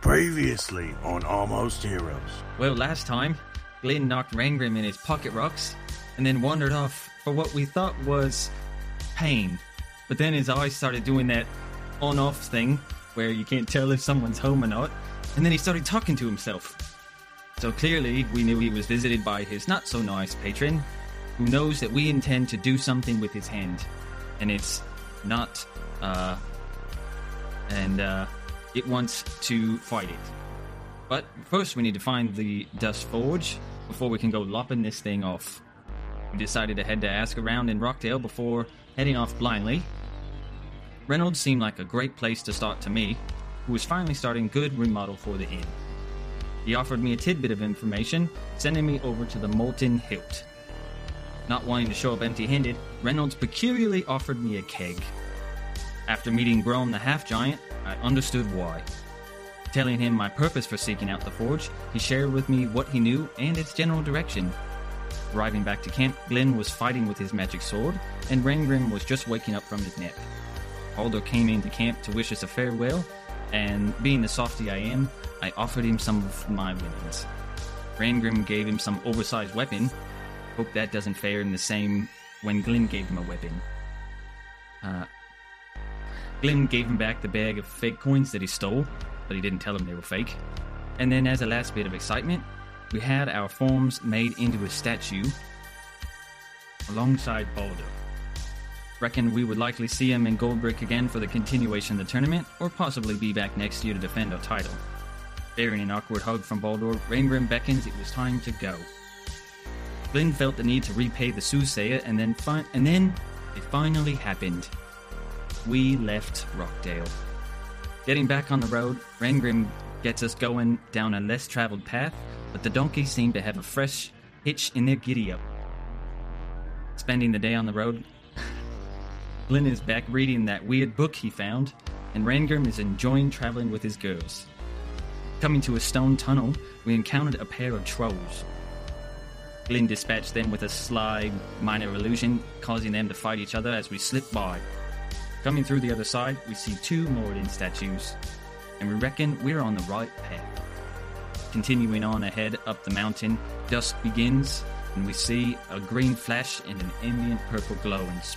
Previously on Almost Heroes. Well, last time, Glyn knocked Rangrim in his pocket rocks and then wandered off for what we thought was pain. But then his eyes started doing that on off thing where you can't tell if someone's home or not, and then he started talking to himself. So clearly, we knew he was visited by his not so nice patron, who knows that we intend to do something with his hand. And it's not, uh, and, uh, it wants to fight it. But first, we need to find the Dusk Forge before we can go lopping this thing off. We decided to head to ask around in Rockdale before heading off blindly. Reynolds seemed like a great place to start to me, who was finally starting good remodel for the inn. He offered me a tidbit of information, sending me over to the Molten Hilt. Not wanting to show up empty handed, Reynolds peculiarly offered me a keg. After meeting Grom the half giant, I understood why. Telling him my purpose for seeking out the forge, he shared with me what he knew and its general direction. Arriving back to camp, Glyn was fighting with his magic sword, and Rangrim was just waking up from his nap. Alder came into camp to wish us a farewell, and being the softy I am, I offered him some of my winnings. Rangrim gave him some oversized weapon. Hope that doesn't fare in the same when Glyn gave him a weapon. Uh, Glyn gave him back the bag of fake coins that he stole, but he didn't tell him they were fake. And then, as a last bit of excitement, we had our forms made into a statue alongside Baldur. Reckon we would likely see him in Goldbrick again for the continuation of the tournament, or possibly be back next year to defend our title. Bearing an awkward hug from Baldur, Rangrim beckons it was time to go. Glyn felt the need to repay the soothsayer, and then, fi- and then it finally happened. We left Rockdale. Getting back on the road, Rangrim gets us going down a less traveled path, but the donkeys seem to have a fresh hitch in their giddy up. Spending the day on the road, Glyn is back reading that weird book he found, and Rangrim is enjoying traveling with his girls. Coming to a stone tunnel, we encountered a pair of trolls. Glyn dispatched them with a sly minor illusion, causing them to fight each other as we slipped by. Coming through the other side, we see two Moradin statues, and we reckon we're on the right path. Continuing on ahead up the mountain, dusk begins, and we see a green flash and an ambient purple glow, ins-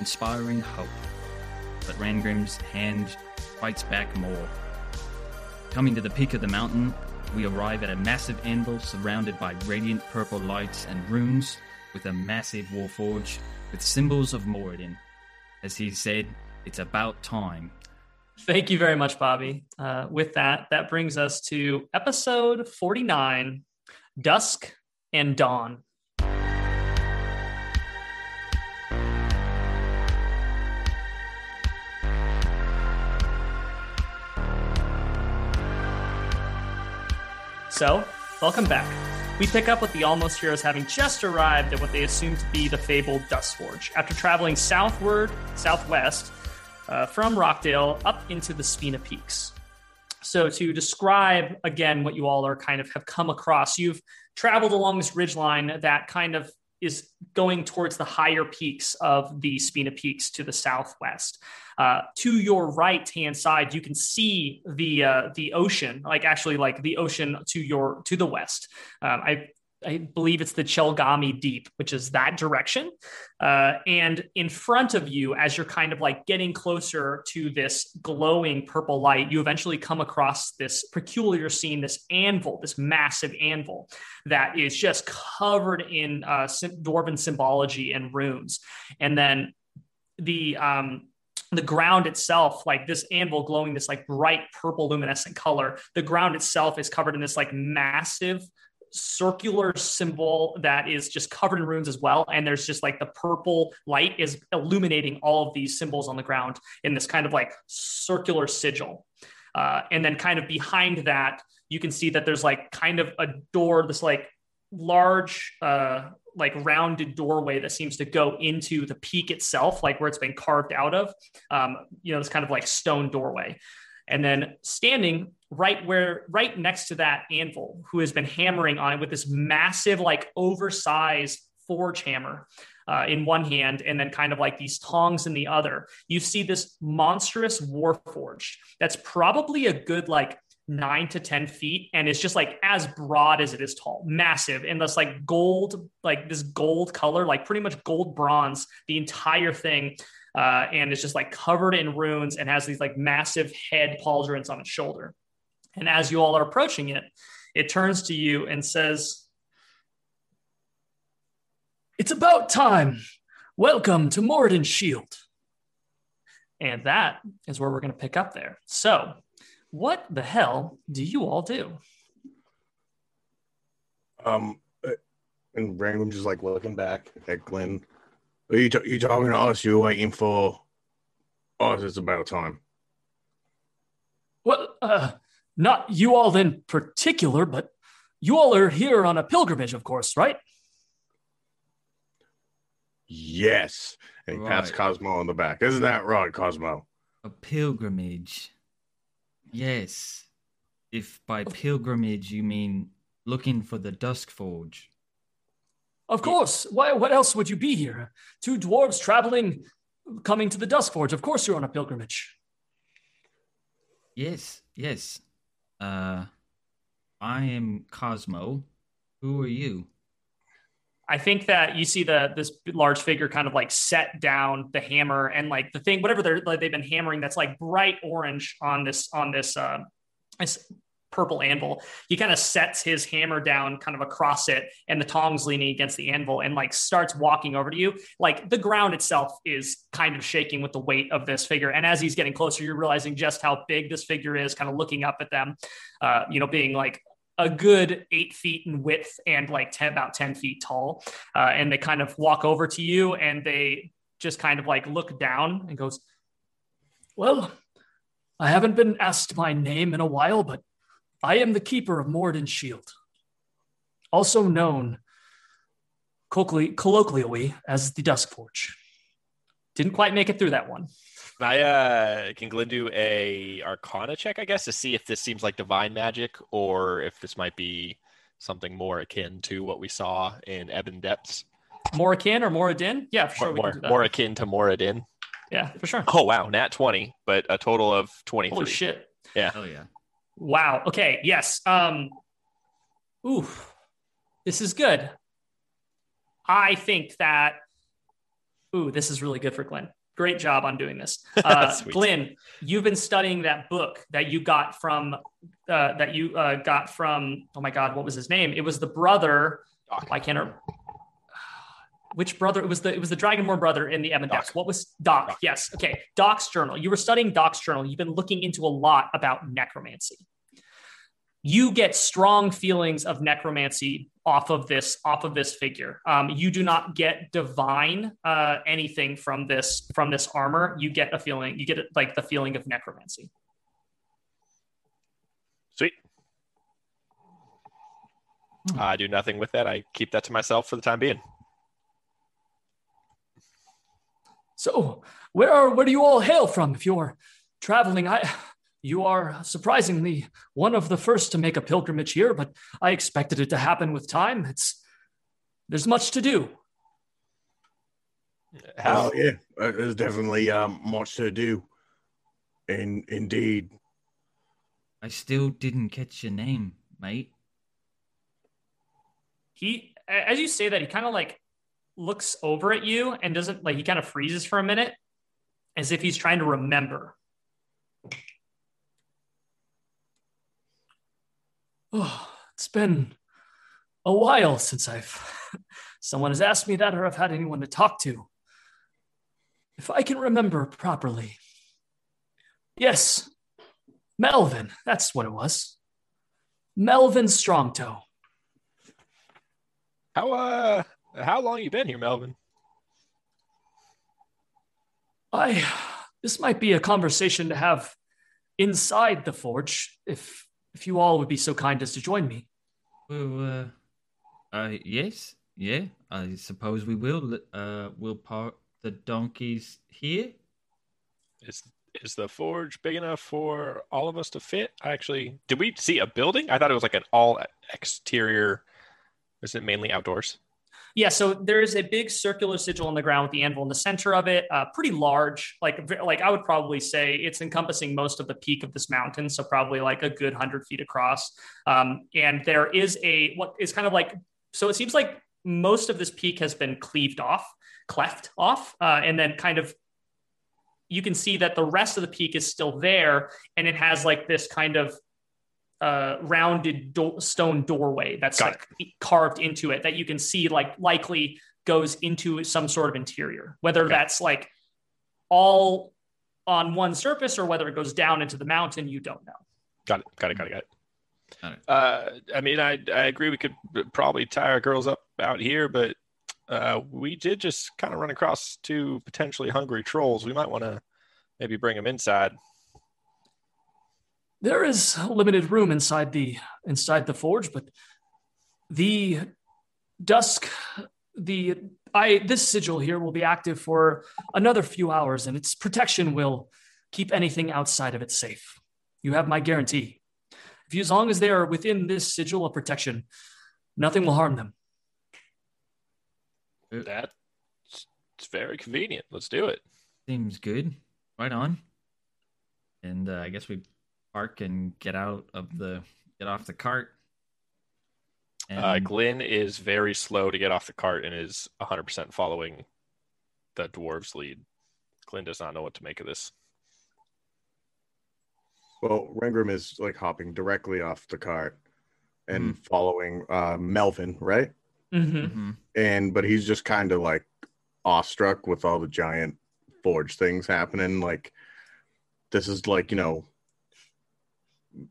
inspiring hope. But Rangrim's hand fights back more. Coming to the peak of the mountain, we arrive at a massive anvil surrounded by radiant purple lights and runes, with a massive warforge with symbols of Moradin. As he said, it's about time. Thank you very much, Bobby. Uh, with that, that brings us to episode 49 Dusk and Dawn. So, welcome back. We pick up with the Almost Heroes having just arrived at what they assume to be the fabled Dusk Forge after traveling southward, southwest, uh, from Rockdale up into the Spina Peaks. So, to describe again what you all are kind of have come across, you've traveled along this ridgeline that kind of is going towards the higher peaks of the Spina Peaks to the southwest. Uh, to your right hand side, you can see the uh, the ocean, like actually like the ocean to your to the west. Um, I I believe it's the Chelgami Deep, which is that direction. Uh, and in front of you, as you're kind of like getting closer to this glowing purple light, you eventually come across this peculiar scene, this anvil, this massive anvil that is just covered in uh, dwarven symbology and runes. And then the um, the ground itself, like this anvil glowing this like bright purple luminescent color, the ground itself is covered in this like massive circular symbol that is just covered in runes as well. And there's just like the purple light is illuminating all of these symbols on the ground in this kind of like circular sigil. Uh, and then kind of behind that, you can see that there's like kind of a door, this like large, uh, like rounded doorway that seems to go into the peak itself, like where it's been carved out of. Um, you know, this kind of like stone doorway. And then standing right where, right next to that anvil, who has been hammering on it with this massive, like oversized forge hammer uh, in one hand, and then kind of like these tongs in the other. You see this monstrous war forge that's probably a good like nine to 10 feet and it's just like as broad as it is tall, massive, and this like gold, like this gold color, like pretty much gold bronze, the entire thing. Uh, and it's just like covered in runes and has these like massive head pauldrons on its shoulder. And as you all are approaching it, it turns to you and says, It's about time. Welcome to Moradin Shield. And that is where we're going to pick up there. So, what the hell do you all do? Um, uh, and Rangrim just like looking back at Glenn. Are you, t- you talking to us? You're waiting for us. It's about time. Well, uh, not you all in particular, but you all are here on a pilgrimage, of course, right? Yes. And he pats Cosmo on the back. Isn't that right, Cosmo? A pilgrimage. Yes. If by pilgrimage you mean looking for the Dusk Forge. Of course. Why? What else would you be here? Two dwarves traveling, coming to the Dusk Forge. Of course, you're on a pilgrimage. Yes, yes. Uh I am Cosmo. Who are you? I think that you see the this large figure kind of like set down the hammer and like the thing, whatever they're like they've been hammering that's like bright orange on this on this uh this purple anvil. He kind of sets his hammer down kind of across it and the tongs leaning against the anvil and like starts walking over to you. Like the ground itself is kind of shaking with the weight of this figure. And as he's getting closer, you're realizing just how big this figure is, kind of looking up at them, uh, you know, being like a good eight feet in width and like 10, about 10 feet tall. Uh, and they kind of walk over to you and they just kind of like look down and goes, Well, I haven't been asked my name in a while, but I am the keeper of Morden Shield, also known colloquially, colloquially as the Dusk Forge. Didn't quite make it through that one. Can I uh can Glenn do a arcana check, I guess, to see if this seems like divine magic or if this might be something more akin to what we saw in Ebon Depths. More akin or more adin? Yeah, for sure. More, we more, can do that. more akin to Moradin. yeah, for sure. Oh wow, nat 20, but a total of 23. Holy shit. Oh yeah. Wow. Okay. Yes. Um. Oof. This is good. I think that. Ooh, this is really good for Glenn. Great job on doing this, uh, Glenn. You've been studying that book that you got from uh, that you uh, got from. Oh my God, what was his name? It was the brother. Doc. I can't. remember. Which brother? It was the it was the Dragonborn brother in the Ebon Doc. What was Doc? Doc. Yes. Okay. Doc's journal. You were studying Doc's journal. You've been looking into a lot about necromancy you get strong feelings of necromancy off of this off of this figure um, you do not get divine uh, anything from this from this armor you get a feeling you get like the feeling of necromancy Sweet. I do nothing with that. I keep that to myself for the time being. So where are where do you all hail from if you're traveling i you are surprisingly one of the first to make a pilgrimage here but i expected it to happen with time it's there's much to do How Oh, yeah. Uh, There's definitely um, much to do. In, indeed. I still didn't catch your name, mate. he as you say that he kind of like looks over at you and doesn't like he kind of freezes for a minute as if he's trying to remember. Oh it's been a while since i've someone has asked me that or i've had anyone to talk to. If i can remember properly. Yes melvin that's what it was. Melvin strongtoe. How uh how long you been here, Melvin? I this might be a conversation to have inside the forge if if you all would be so kind as to join me. Well, uh, uh, yes, yeah, I suppose we will. Uh, we'll park the donkeys here. Is is the forge big enough for all of us to fit? I actually did we see a building? I thought it was like an all exterior. Is it mainly outdoors? Yeah, so there is a big circular sigil on the ground with the anvil in the center of it, uh, pretty large. Like, like I would probably say it's encompassing most of the peak of this mountain, so probably like a good hundred feet across. Um, and there is a what is kind of like so. It seems like most of this peak has been cleaved off, cleft off, uh, and then kind of you can see that the rest of the peak is still there, and it has like this kind of uh, rounded do- stone doorway that's Got like carved into it that you can see like likely goes into some sort of interior whether Okay. that's like all on one surface or whether it goes down into the mountain you don't know Got it. Got it. Got it. Got it. Got it. Uh, I mean, I I agree. We could probably tie our girls up out here, but uh, we did just kind of run across two potentially hungry trolls. We might want to maybe bring them inside. There is limited room inside the inside the forge but the dusk the i this sigil here will be active for another few hours and its protection will keep anything outside of it safe you have my guarantee if you, as long as they are within this sigil of protection nothing will harm them That it's very convenient. Let's do it. Seems good. Right on. And uh, I guess we park and get out of the get off the cart. And Uh, Glenn is very slow to get off the cart and is 100% following the dwarves' lead. Glenn does not know what to make of this. Well, Rangrim is like hopping directly off the cart and Mm-hmm. following uh, Melvin, right? mm-hmm. Mhm. And but he's just kind of like awestruck with all the giant forge things happening. Like this is like you know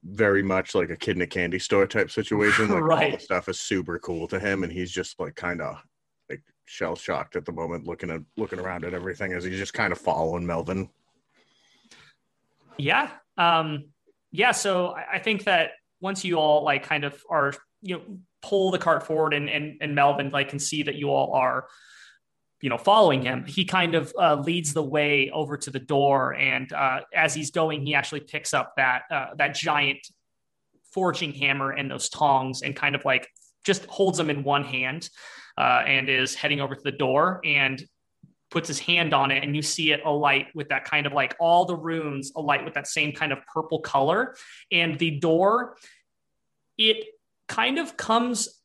very much like a kid in a candy store type situation. Like all Right. the stuff is super cool to him, and he's just like kind of like shell shocked at the moment, looking at looking around at everything as he's just kind of following Melvin. Yeah. Um, yeah. So I, I think that once you all like kind of are, you know, pull the cart forward and, and, and Melvin like can see that you all are, you know, following him, he kind of uh, leads the way over to the door. And uh, as he's going, he actually picks up that, uh, that giant forging hammer and those tongs and kind of like just holds them in one hand uh, and is heading over to the door and puts his hand on it and you see it alight with that kind of like all the runes alight with that same kind of purple color and the door it kind of comes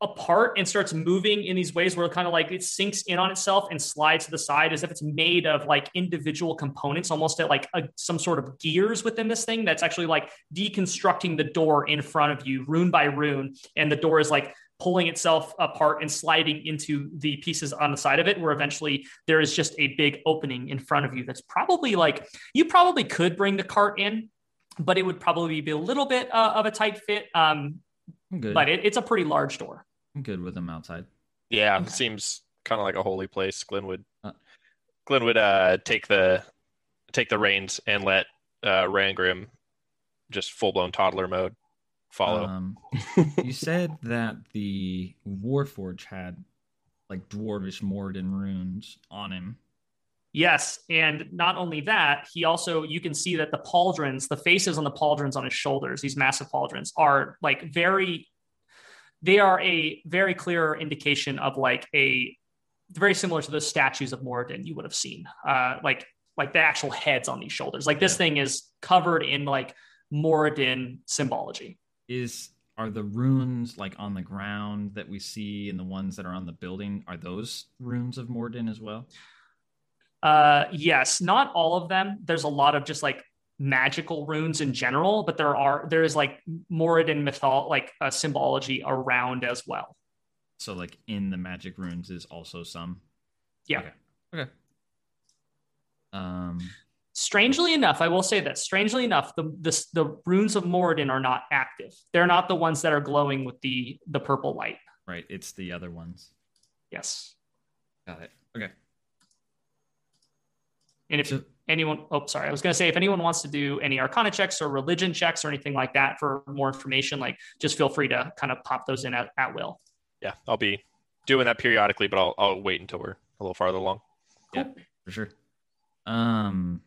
apart and starts moving in these ways where it kind of like it sinks in on itself and slides to the side as if it's made of like individual components almost at like a, some sort of gears within this thing that's actually like deconstructing the door in front of you rune by rune and the door is like pulling itself apart and sliding into the pieces on the side of it where eventually there is just a big opening in front of you that's probably like you probably could bring the cart in but it would probably be a little bit uh, of a tight fit um, but it, it's a pretty large door I'm good with them outside. Yeah, Okay. seems kind of like a holy place. Glenn would Uh. Glenn would uh, take the take the reins and let uh, Rangrim just full blown toddler mode follow. Um, you said that the Warforge had like dwarvish Morden runes on him. Yes, and not only that, he also you can see that the pauldrons, the faces on the pauldrons on his shoulders, these massive pauldrons, are like very. They are a very clear indication of like a very similar to the statues of Moradin you would have seen, uh, like like the actual heads on these shoulders. Like this Yeah. thing is covered in like Moradin symbology. Is are the runes like on the ground that we see and the ones that are on the building are those runes of Morden as well? Uh, yes, not all of them. There's a lot of just like magical runes in general, but there are there is like Moradin mythol like a symbology around as well. So like in the magic runes is also some. Yeah. Okay. Okay. Um. Strangely enough, I will say that strangely enough, the the, the runes of Moradin are not active. They're not the ones that are glowing with the the purple light. Right. It's the other ones. Yes, Got it. Okay. and if So anyone, oh sorry, I was going to say if anyone wants to do any Arcana checks or religion checks or anything like that for more information, like just feel free to kind of pop those in at, at will. yeah, I'll be doing that periodically, but I'll I'll wait until we're a little farther along. Yeah, for sure. Um,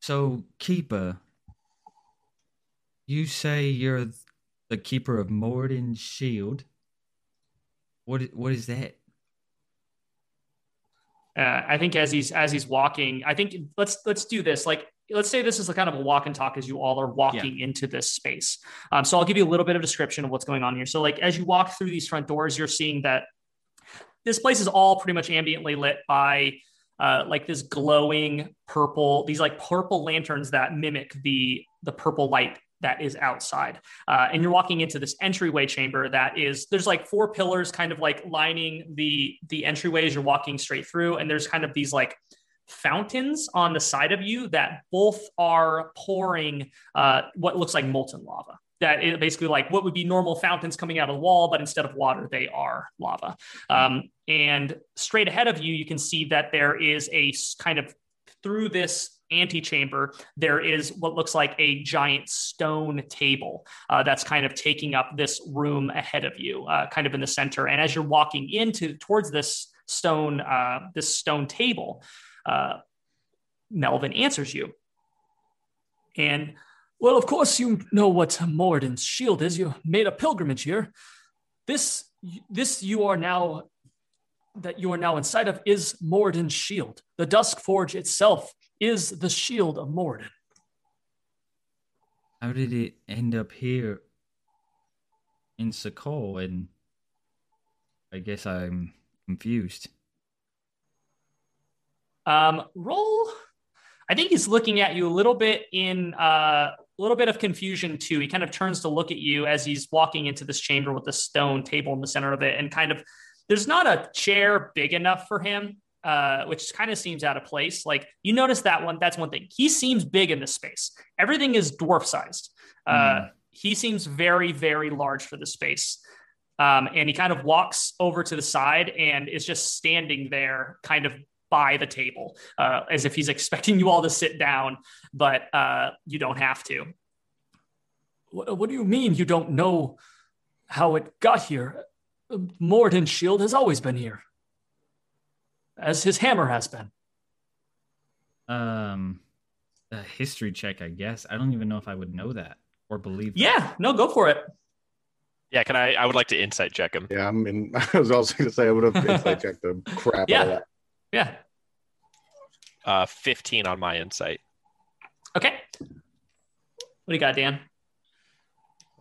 so keeper, you say you're the keeper of Morden Shield. What what is that? Uh, I think as he's as he's walking, I think let's let's do this. Like let's say this is a kind of a walk and talk as you all are walking into this space. Um, so I'll give you a little bit of description of what's going on here. So like as you walk through these front doors, you're seeing that this place is all pretty much ambiently lit by uh, like this glowing purple, these like purple lanterns that mimic the the purple light that is outside. Uh, and you're walking into this entryway chamber that is there's like four pillars kind of like lining the the entryway as you're walking straight through, and there's kind of these like fountains on the side of you that both are pouring uh, what looks like molten lava. That is basically like what would be normal fountains coming out of the wall, but instead of water, they are lava. Um, and straight ahead of you, you can see that there is a kind of through this antechamber, there is what looks like a giant stone table uh, that's kind of taking up this room ahead of you, uh, kind of in the center. And as you're walking into towards this stone, uh, this stone table, uh, Melvin answers you. And well, of course, you know what Moradin's shield is. You made a pilgrimage here. This, this you are now that you are now inside of is Moradin's shield. The Dusk Forge itself is the shield of Moradin. How did it end up here in Sakol? And I guess I'm confused. Um, roll. I think he's looking at you a little bit in uh, a little bit of confusion too. He kind of turns to look at you as he's walking into this chamber with the stone table in the center of it, and kind of there's not a chair big enough for him, uh, which kind of seems out of place. Like you notice that one. That's one thing. He seems big in this space. Everything is dwarf sized. Uh, He seems very very large for the space. Um, and he kind of walks over to the side and is just standing there, kind of by the table, uh, as if he's expecting you all to sit down, but uh, you don't have to. What, what do you mean you don't know how it got here? Mordin's shield has always been here, as his hammer has been. Um, a history check, I guess. I don't even know if I would know that or believe. that. Yeah, no, go for it. Yeah, can I? I would like to insight check him. Yeah, I mean, I was also going to say I would have insight checked the crap Yeah. out of that. Yeah. Uh, 15 on my insight. Okay. What do you got, Dan?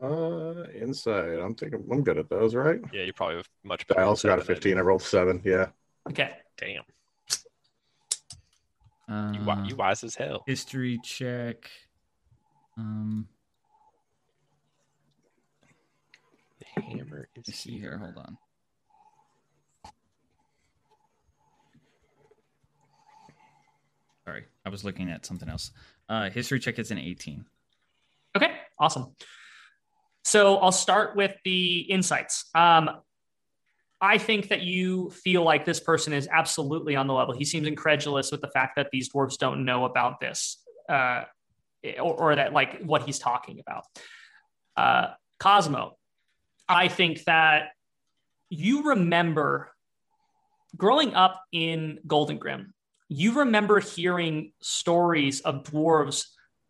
Uh, insight. I'm thinking I'm good at those, right? Yeah, you probably have much better. I also got a insight than 15. I rolled seven. Yeah. Okay. Damn, Uh, you, you wise as hell. history check. Um, The hammer is let's see here. Hold on. Sorry, I was looking at something else. Uh, history check is an 18. Okay, awesome. So I'll start with the insights. Um, I think that you feel like this person is absolutely on the level. He seems incredulous with the fact that these dwarves don't know about this, uh, or, or that like what he's talking about. Uh, Cosmo, I think that you remember growing up in Golden Grim. You remember hearing stories of dwarves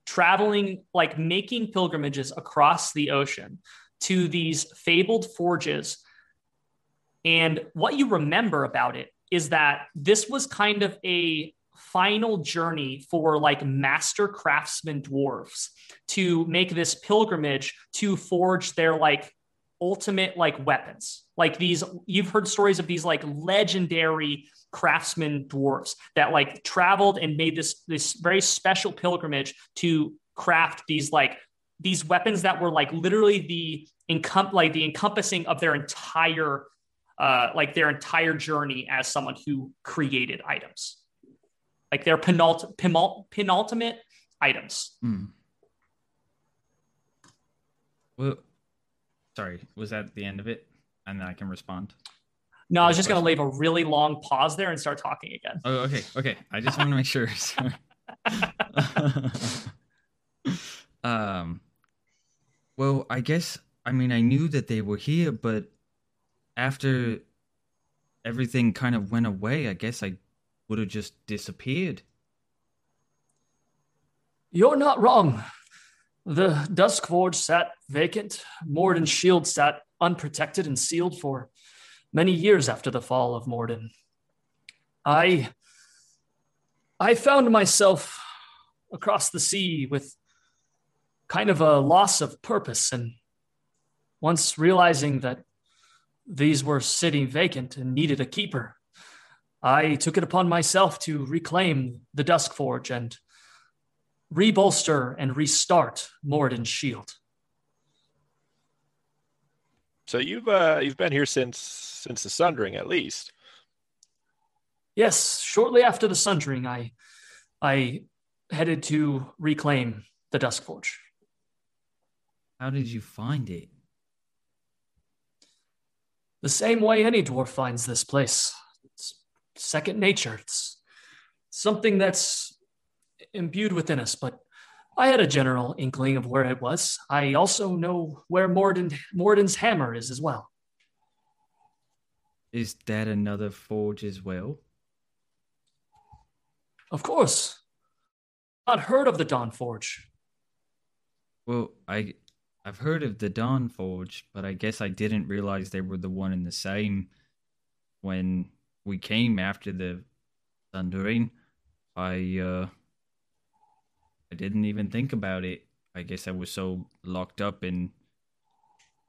traveling, like making pilgrimages across the ocean to these fabled forges. And what you remember about it is that this was kind of a final journey for like master craftsman dwarves to make this pilgrimage to forge their like ultimate like weapons. Like these, you've heard stories of these like legendary craftsman dwarves that like traveled and made this this very special pilgrimage to craft these like these weapons that were like literally the encom- like the encompassing of their entire uh like their entire journey as someone who created items like their penult- penult- penultimate items Hmm. Well, sorry, was that the end of it? And then I can respond. no i was just going to leave a really long pause there and start talking again Oh, okay, okay. I just want to make sure. um, well, I guess I mean I knew that they were here, but after everything kind of went away, I guess I would have just disappeared. You're not wrong. The Dusk Forge sat vacant. Mordin's shield sat unprotected and sealed for many years after the fall of Morden. I I found myself across the sea with kind of a loss of purpose and once realizing that these were sitting vacant and needed a keeper, I took it upon myself to reclaim the Dusk Forge and rebolster and restart Moradin's shield. So you've uh, you've been here since since the Sundering, at least. Yes, shortly after the Sundering, I I headed to reclaim the Dusk Forge. How did you find it? The same way any dwarf finds this place. It's second nature. It's something that's imbued within us, but I had a general inkling of where it was. I also know where Morden, Morden's hammer is as well. Is that another forge as well? Of course. Not heard of the Dawn Forge. Well, I I've heard of the Dawn Forge, but I guess I didn't realize they were the one and the same when we came after the Sundering. I uh I didn't even think about it. I guess I was so locked up in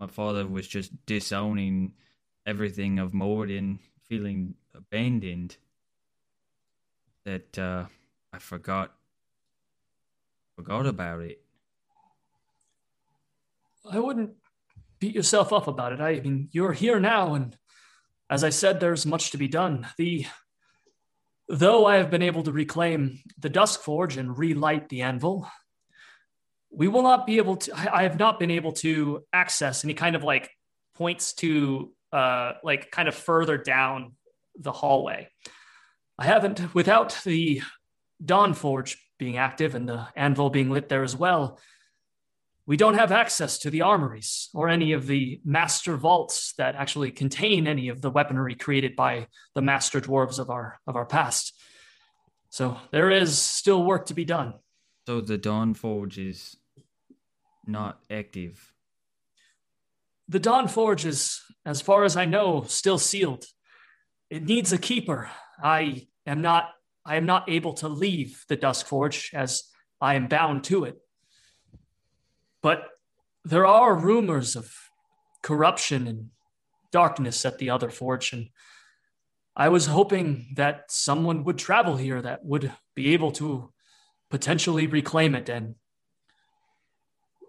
my father was just disowning everything of Morden, feeling abandoned that uh, I forgot forgot about it. I wouldn't beat yourself up about it. I mean, you're here now, and as I said, there's much to be done. The Though I have been able to reclaim the Dusk Forge and relight the anvil, we will not be able to. I have not been able to access any kind of like points to uh, like kind of further down the hallway. I haven't, without the Dawn Forge being active and the anvil being lit there as well, we don't have access to the armories or any of the master vaults that actually contain any of the weaponry created by the master dwarves of our of our past. So there is still work to be done. So the Dawn Forge is not active. The Dawn Forge is, as far as I know, still sealed. It needs a keeper. I am not I am not able to leave the Dusk Forge as I am bound to it. But there are rumors of corruption and darkness at the other forge. And I was hoping that someone would travel here that would be able to potentially reclaim it and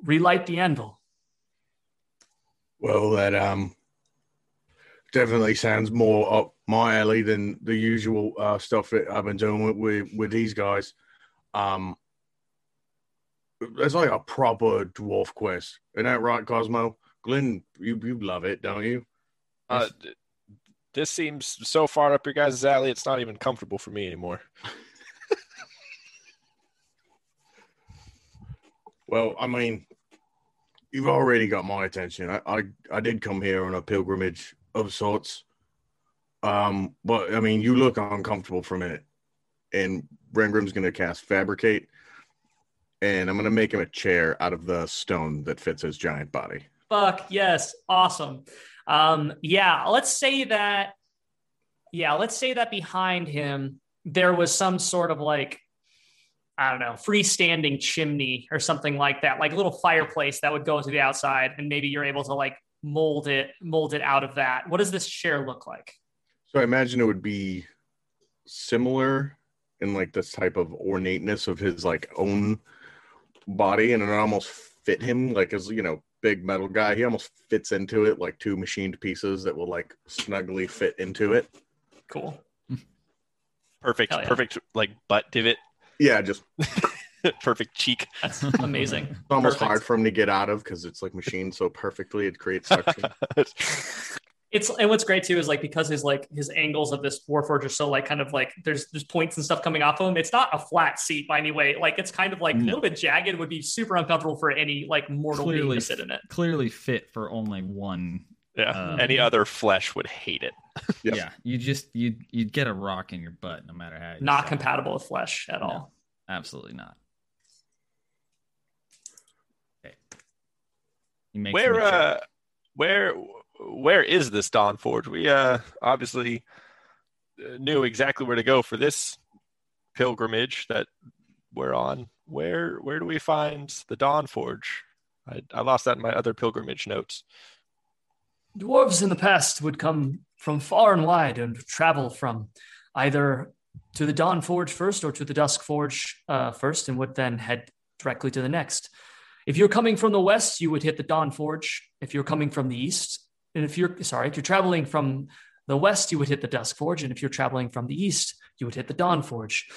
relight the anvil. Well, that um definitely sounds more up my alley than the usual uh, stuff that I've been doing with, with, with these guys. Um, it's like a proper dwarf quest. Isn't that right, Cosmo? Glenn, you, you love it, don't you? Uh, this seems so far up your guys' alley, it's not even comfortable for me anymore. well, I mean, you've already got my attention. I, I, I did come here on a pilgrimage of sorts. Um, but I mean, you look uncomfortable for a minute, and Rangrim's going to cast Fabricate, and I'm going to make him a chair out of the stone that fits his giant body. Fuck yes, awesome. Um, yeah, let's say that. Yeah, let's say that behind him there was some sort of like I don't know, freestanding chimney or something like that, like a little fireplace that would go to the outside, and maybe you're able to like mold it, mold it out of that. What does this chair look like? So I imagine it would be similar in like this type of ornateness of his like own body, and it almost fit him like as you know big metal guy. He almost fits into it like two machined pieces that will like snugly fit into it. Cool. Perfect, yeah. perfect, like butt divot, Yeah, just perfect cheek. That's amazing. it's almost Perfect. hard for him to get out of because it's like machined so perfectly it creates suction. It's and what's great too is like because his like his angles of this warforge are so like kind of like there's there's points and stuff coming off of him. It's not a flat seat by any way. Like it's kind of like a little bit jagged. Would be super uncomfortable for any like mortal being Clearly to sit in it. Clearly fit for only one. yeah, Um, any other flesh would hate it. Yep. Yeah, you just you you'd get a rock in your butt no matter how. you Not sat. compatible with flesh at No. all. Absolutely not. Okay. Where, me check. uh, where, where is this Dawn Forge? We uh, obviously uh, knew exactly where to go for this pilgrimage that we're on. Where where do we find the Dawn Forge? I, I lost that in my other pilgrimage notes. Dwarves in the past would come from far and wide and travel from either to the Dawn Forge first or to the Dusk Forge uh, first, and would then head directly to the next. If you're coming from the west, you would hit the Dawn Forge. If you're coming from the east, and if you're sorry, if you're traveling from the west, you would hit the Dusk Forge, and if you're traveling from the east, you would hit the Dawn Forge.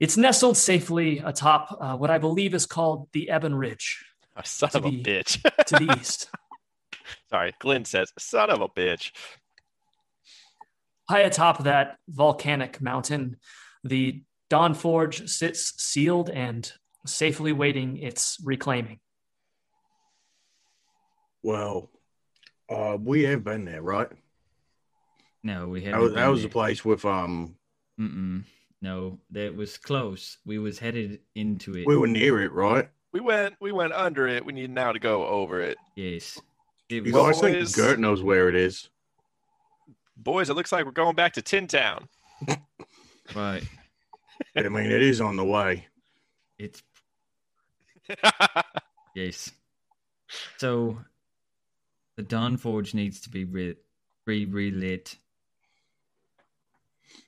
It's nestled safely atop uh, what I believe is called the Ebon Ridge A son To of a the- bitch. to the east. Sorry, Glenn says, son of a bitch. High atop that volcanic mountain, the Dawn Forge sits sealed and safely waiting its reclaiming. Well, uh, we have been there, right? No, we haven't. was, that was the place with um. Mm-mm. No, that was close. We was headed into it. We were near it, right? We went we went under it. We need now to go over it. yes. It You was, guys think Gert knows where it is? Boys, it looks like we're going back to Tin Town. right. I mean, it is on the way. It's yes. So the Dawn Forge needs to be re re relit.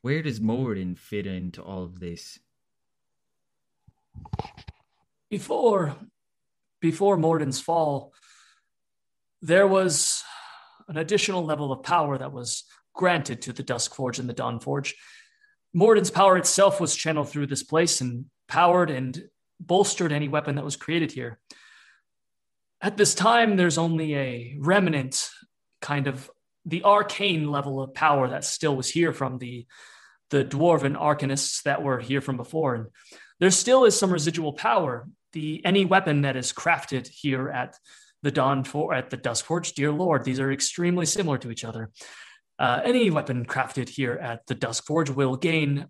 Where does Moradin fit into all of this? Before before Morden's fall, there was an additional level of power that was granted to the Dusk Forge and the Dawn Forge. Morden's power itself was channeled through this place and powered and bolstered any weapon that was created here. At this time, there's only a remnant kind of the arcane level of power that still was here from the the dwarven arcanists that were here from before. And there still is some residual power. The any weapon that is crafted here at the Dawn for at the Dusk Forge, dear Lord, these are extremely similar to each other. Uh, any weapon crafted here at the Dusk Forge will gain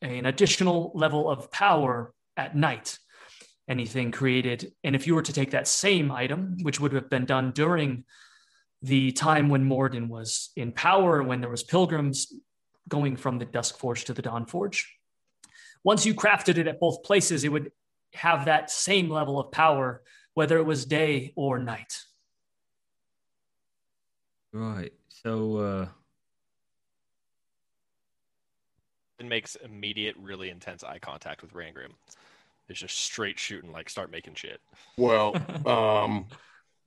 an additional level of power at night. Anything created, and if you were to take that same item, which would have been done during the time when Morden was in power, when there was pilgrims going from the Dusk Forge to the Dawn Forge, once you crafted it at both places, it would have that same level of power, whether it was day or night. Right. So uh It makes immediate, really intense eye contact with Rangrim. It's just straight shooting, like start making shit. Well, um,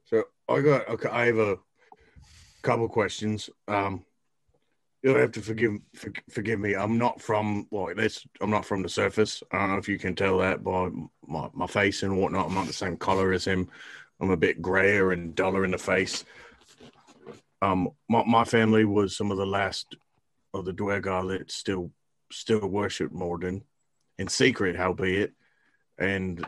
so I got okay. I have a couple questions. Um, you'll have to forgive for, forgive me. I'm not from like this. I'm not from the surface. I don't know if you can tell that by my, my face and whatnot. I'm not the same color as him. I'm a bit grayer and duller in the face. Um, my, my family was some of the last of the Duergar that still still worship Morden in secret, howbeit, and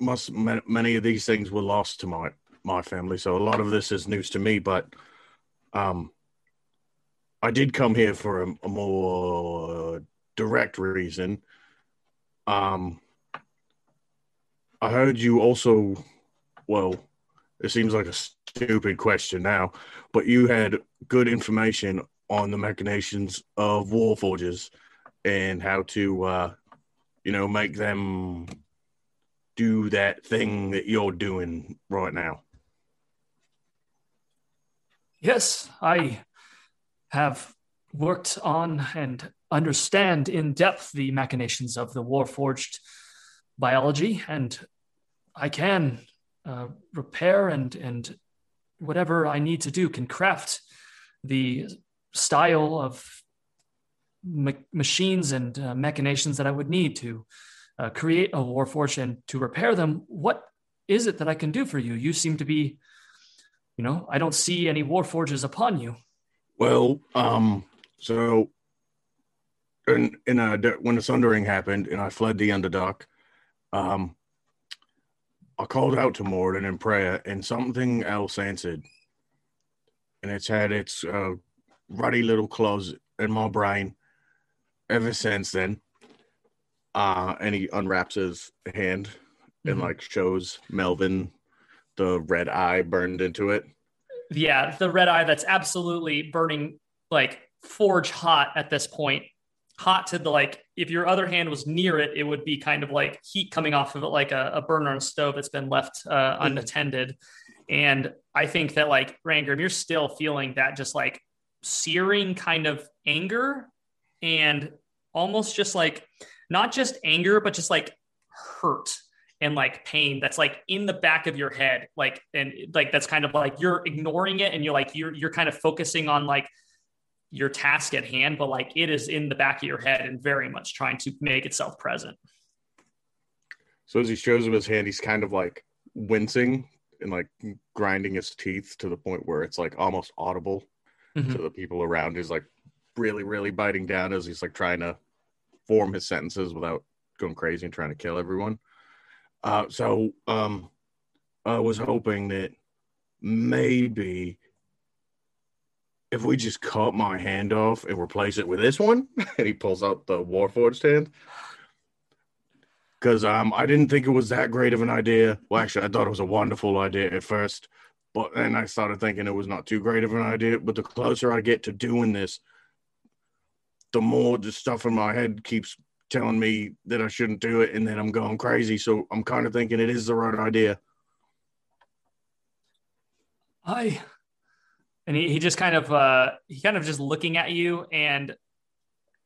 must ma- many of these things were lost to my my family. So a lot of this is news to me but um i did come here for a, a more direct reason. Um i heard you also well it seems like a stupid question now but you had good information on the machinations of warforges and how to uh you know make them do that thing that you're doing right now. Yes, I have worked on and understand in depth the machinations of the Warforged biology, and I can uh, repair and and whatever I need to do can craft the style of ma- machines and uh, machinations that I would need to uh, create a Warforged and to repair them. What is it that I can do for you? You seem to be you know, I don't see any war forges upon you. Well, um, so in in a, when the sundering happened and I fled the Underdark, um, I called out to Morden in prayer, and something else answered, and it's had its uh, ruddy little claws in my brain ever since then. Uh, and he unwraps his hand and Mhm. like shows Melvin the red eye burned into it. yeah, the red eye that's absolutely burning like forge hot at this point. Hot to the like, if your other hand was near it, it would be kind of like heat coming off of it, like a, a burner on a stove that's been left uh, unattended. And I think that like Rangrim, you're still feeling that just like searing kind of anger and almost just like not just anger, but just like hurt and like pain that's like in the back of your head like and like that's kind of like you're ignoring it and you're like you're you're kind of focusing on like your task at hand but like it is in the back of your head and very much trying to make itself present So as he shows him his hand, he's kind of like wincing and like grinding his teeth to the point where it's like almost audible Mhm. to the people around. He's like really, really biting down as he's like trying to form his sentences without going crazy and trying to kill everyone. Uh, so um, I was hoping that maybe if we just cut my hand off and replace it with this one, and he pulls out the Warforged hand. Because um, I didn't think it was that great of an idea. Well, actually, I thought it was a wonderful idea at first, but then I started thinking it was not too great of an idea. But the closer I get to doing this, the more the stuff in my head keeps telling me that I shouldn't do it, and then I'm going crazy. So I'm kind of thinking it is the right idea. I and he, he just kind of uh he kind of just looking at you and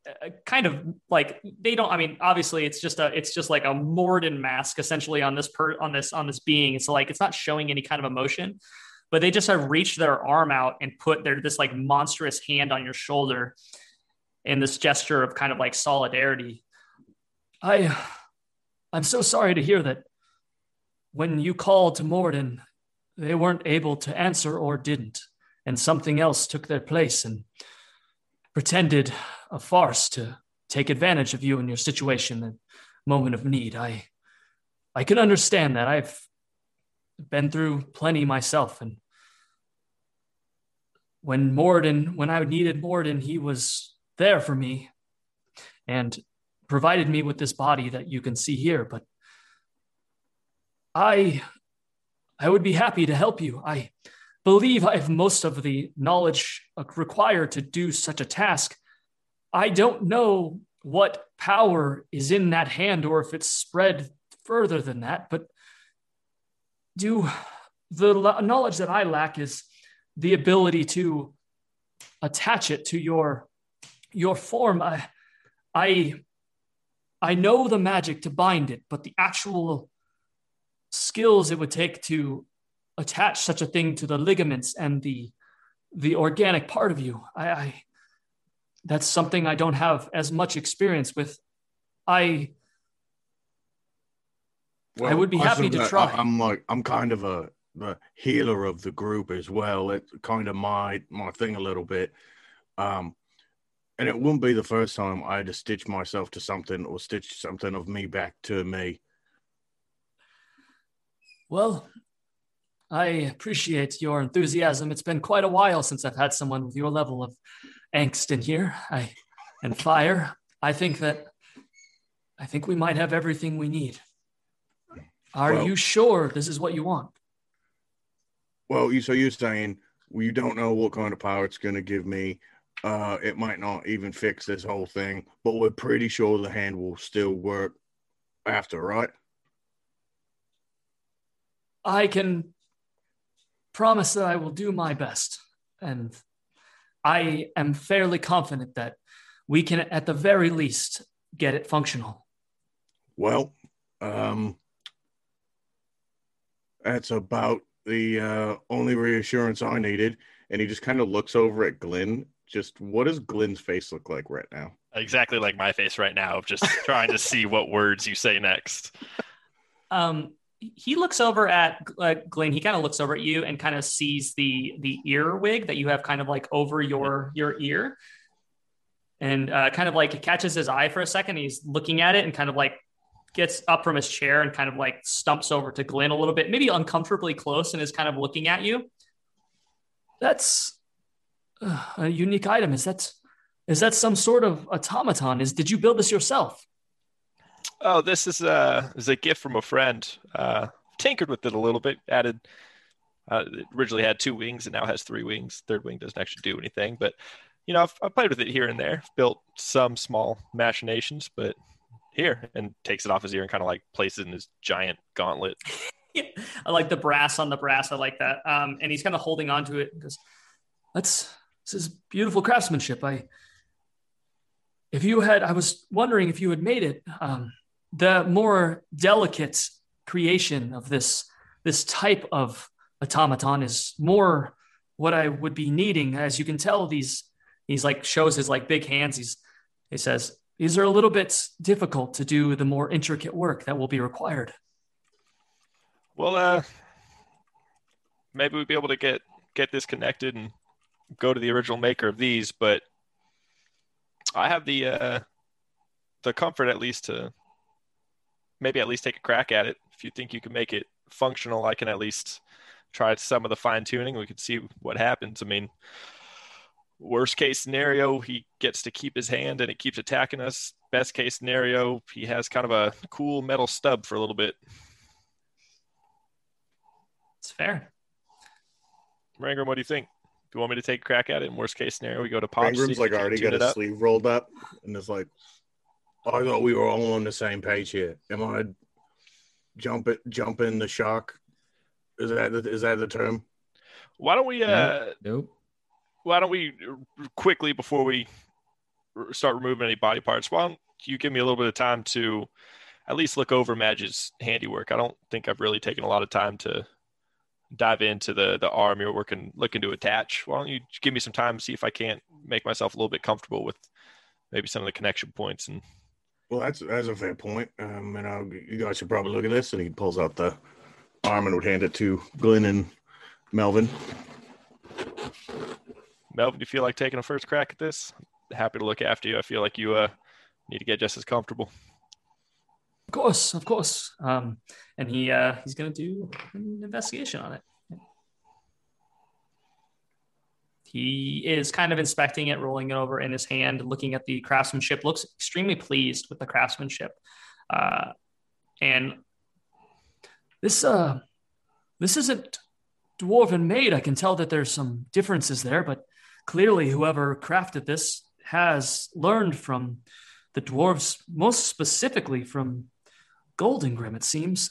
uh, kind of like they don't i mean obviously it's just a it's just like a Moradin mask essentially on this per on this on this being it's like it's not showing any kind of emotion but they just have reached their arm out and put their this like monstrous hand on your shoulder in this gesture of kind of like solidarity i i'm so sorry to hear that when you called to Moradin they weren't able to answer or didn't, and something else took their place and pretended a farce to take advantage of you in your situation and moment of need. I I can understand that. I've been through plenty myself and when Moradin, when I needed Moradin, he was there for me and provided me with this body that you can see here, but I I would be happy to help you. I believe I have most of the knowledge required to do such a task. I don't know what power is in that hand or if it's spread further than that, but do the knowledge that I lack is the ability to attach it to your your form. I I I know the magic to bind it, but the actual skills it would take to attach such a thing to the ligaments and the the organic part of you I, I that's something i don't have as much experience with i I would be happy to try. I, am like I'm kind of a the healer of the group as well. It's kind of my my thing a little bit. Um, and it wouldn't be the first time I had to stitch myself to something or stitch something of me back to me. well i appreciate your enthusiasm it's been quite a while since i've had someone with your level of angst in here i and fire i think that i think we might have everything we need are Well- you sure this is what you want Well, you so you're saying well, you don't know what kind of power it's going to give me. Uh, it might not even fix this whole thing, but we're pretty sure the hand will still work after, right? I can promise that I will do my best. And I am fairly confident that we can, at the very least, get it functional. Well, um, that's about the uh, only reassurance I needed. And he just kind of looks over at Glenn. Just what does Glenn's face look like right now? Exactly like my face right now of just trying to see what words you say next. Um, he looks over at uh, Glenn. He kind of looks over at you and kind of sees the the ear wig that you have kind of like over your your ear, and uh, kind of like catches his eye for a second. He's looking at it and kind of like gets up from his chair and kind of like stumps over to Glenn a little bit, maybe uncomfortably close, and is kind of looking at you. That's a unique item. Is that is that some sort of automaton? Is did you build this yourself? Oh, this is a is a gift from a friend. Uh, tinkered with it a little bit, added Uh, it originally had two wings and now has three wings. Third wing doesn't actually do anything, but you know, I've, I've played with it here and there, built some small machinations, but here and takes it off his ear and kind of like places it in his giant gauntlet. Yeah, I like the brass on the brass. I like that. Um, and he's kind of holding on to it because that's this is beautiful craftsmanship. I, if you had, I was wondering if you had made it. Um, the more delicate creation of this this type of automaton is more what I would be needing. As you can tell, these he's like shows his like big hands. He's he says these are a little bit difficult to do the more intricate work that will be required. Well, uh, maybe we'd be able to get get this connected and go to the original maker of these, but I have the uh, the comfort at least to maybe at least take a crack at it. If you think you can make it functional, I can at least try some of the fine tuning. We could see what happens. I mean, worst case scenario, he gets to keep his hand and it keeps attacking us. Best case scenario, he has kind of a cool metal stub for a little bit. It's fair. Rangrim, what do you think? Do you want me to take a crack at it? In worst case scenario, we go to Pop. Rangrim's like already got his sleeve rolled up, and it's like, oh, I thought we were all on the same page here. Am I jump it, jump in the shock? Is that the, is that the term? Why don't we? Uh, Nope. why don't we quickly before we start removing any body parts? Why don't you give me a little bit of time to at least look over Madge's handiwork? I don't think I've really taken a lot of time to dive into the the arm you're working looking to attach. Why don't you give me some time to see if I can't make myself a little bit comfortable with maybe some of the connection points and Well, that's that's a fair point. Um, and I'll, you guys should probably look at this. And he pulls out the arm and would hand it to Glenn and Melvin. Melvin, do you feel like taking a first crack at this? Happy to look after you. I feel like you uh, need to get just as comfortable. Course, of course. Um, and he uh, he's going to do an investigation on it. He is kind of inspecting it, rolling it over in his hand, looking at the craftsmanship. Looks extremely pleased with the craftsmanship, uh, and this uh, this isn't dwarven made. I can tell that there's some differences there, but clearly, whoever crafted this has learned from the dwarves, most specifically from Golden Grim, it seems.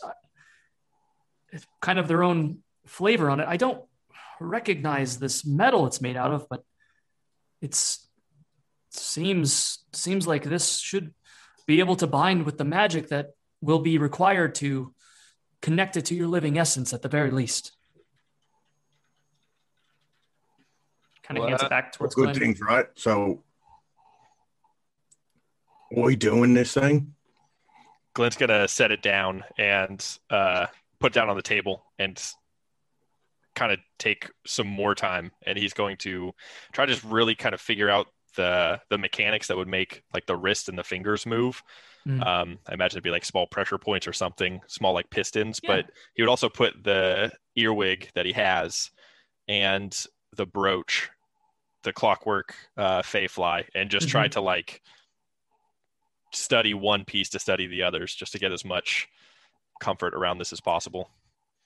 It's kind of their own flavor on it. I don't recognize this metal it's made out of, but it's seems seems like this should be able to bind with the magic that will be required to connect it to your living essence at the very least. Kind of Well, hands uh, it back towards Good Glenn. things, right? So, are we doing this thing? Glenn's gonna set it down and uh, put it down on the table and kind of take some more time, and he's going to try to just really kind of figure out the the mechanics that would make like the wrist and the fingers move. Mm. Um, I imagine it'd be like small pressure points or something, small like pistons. Yeah. But he would also put the earwig that he has and the brooch, the clockwork uh, fay fly, and just try to like study one piece to study the others, just to get as much comfort around this as possible.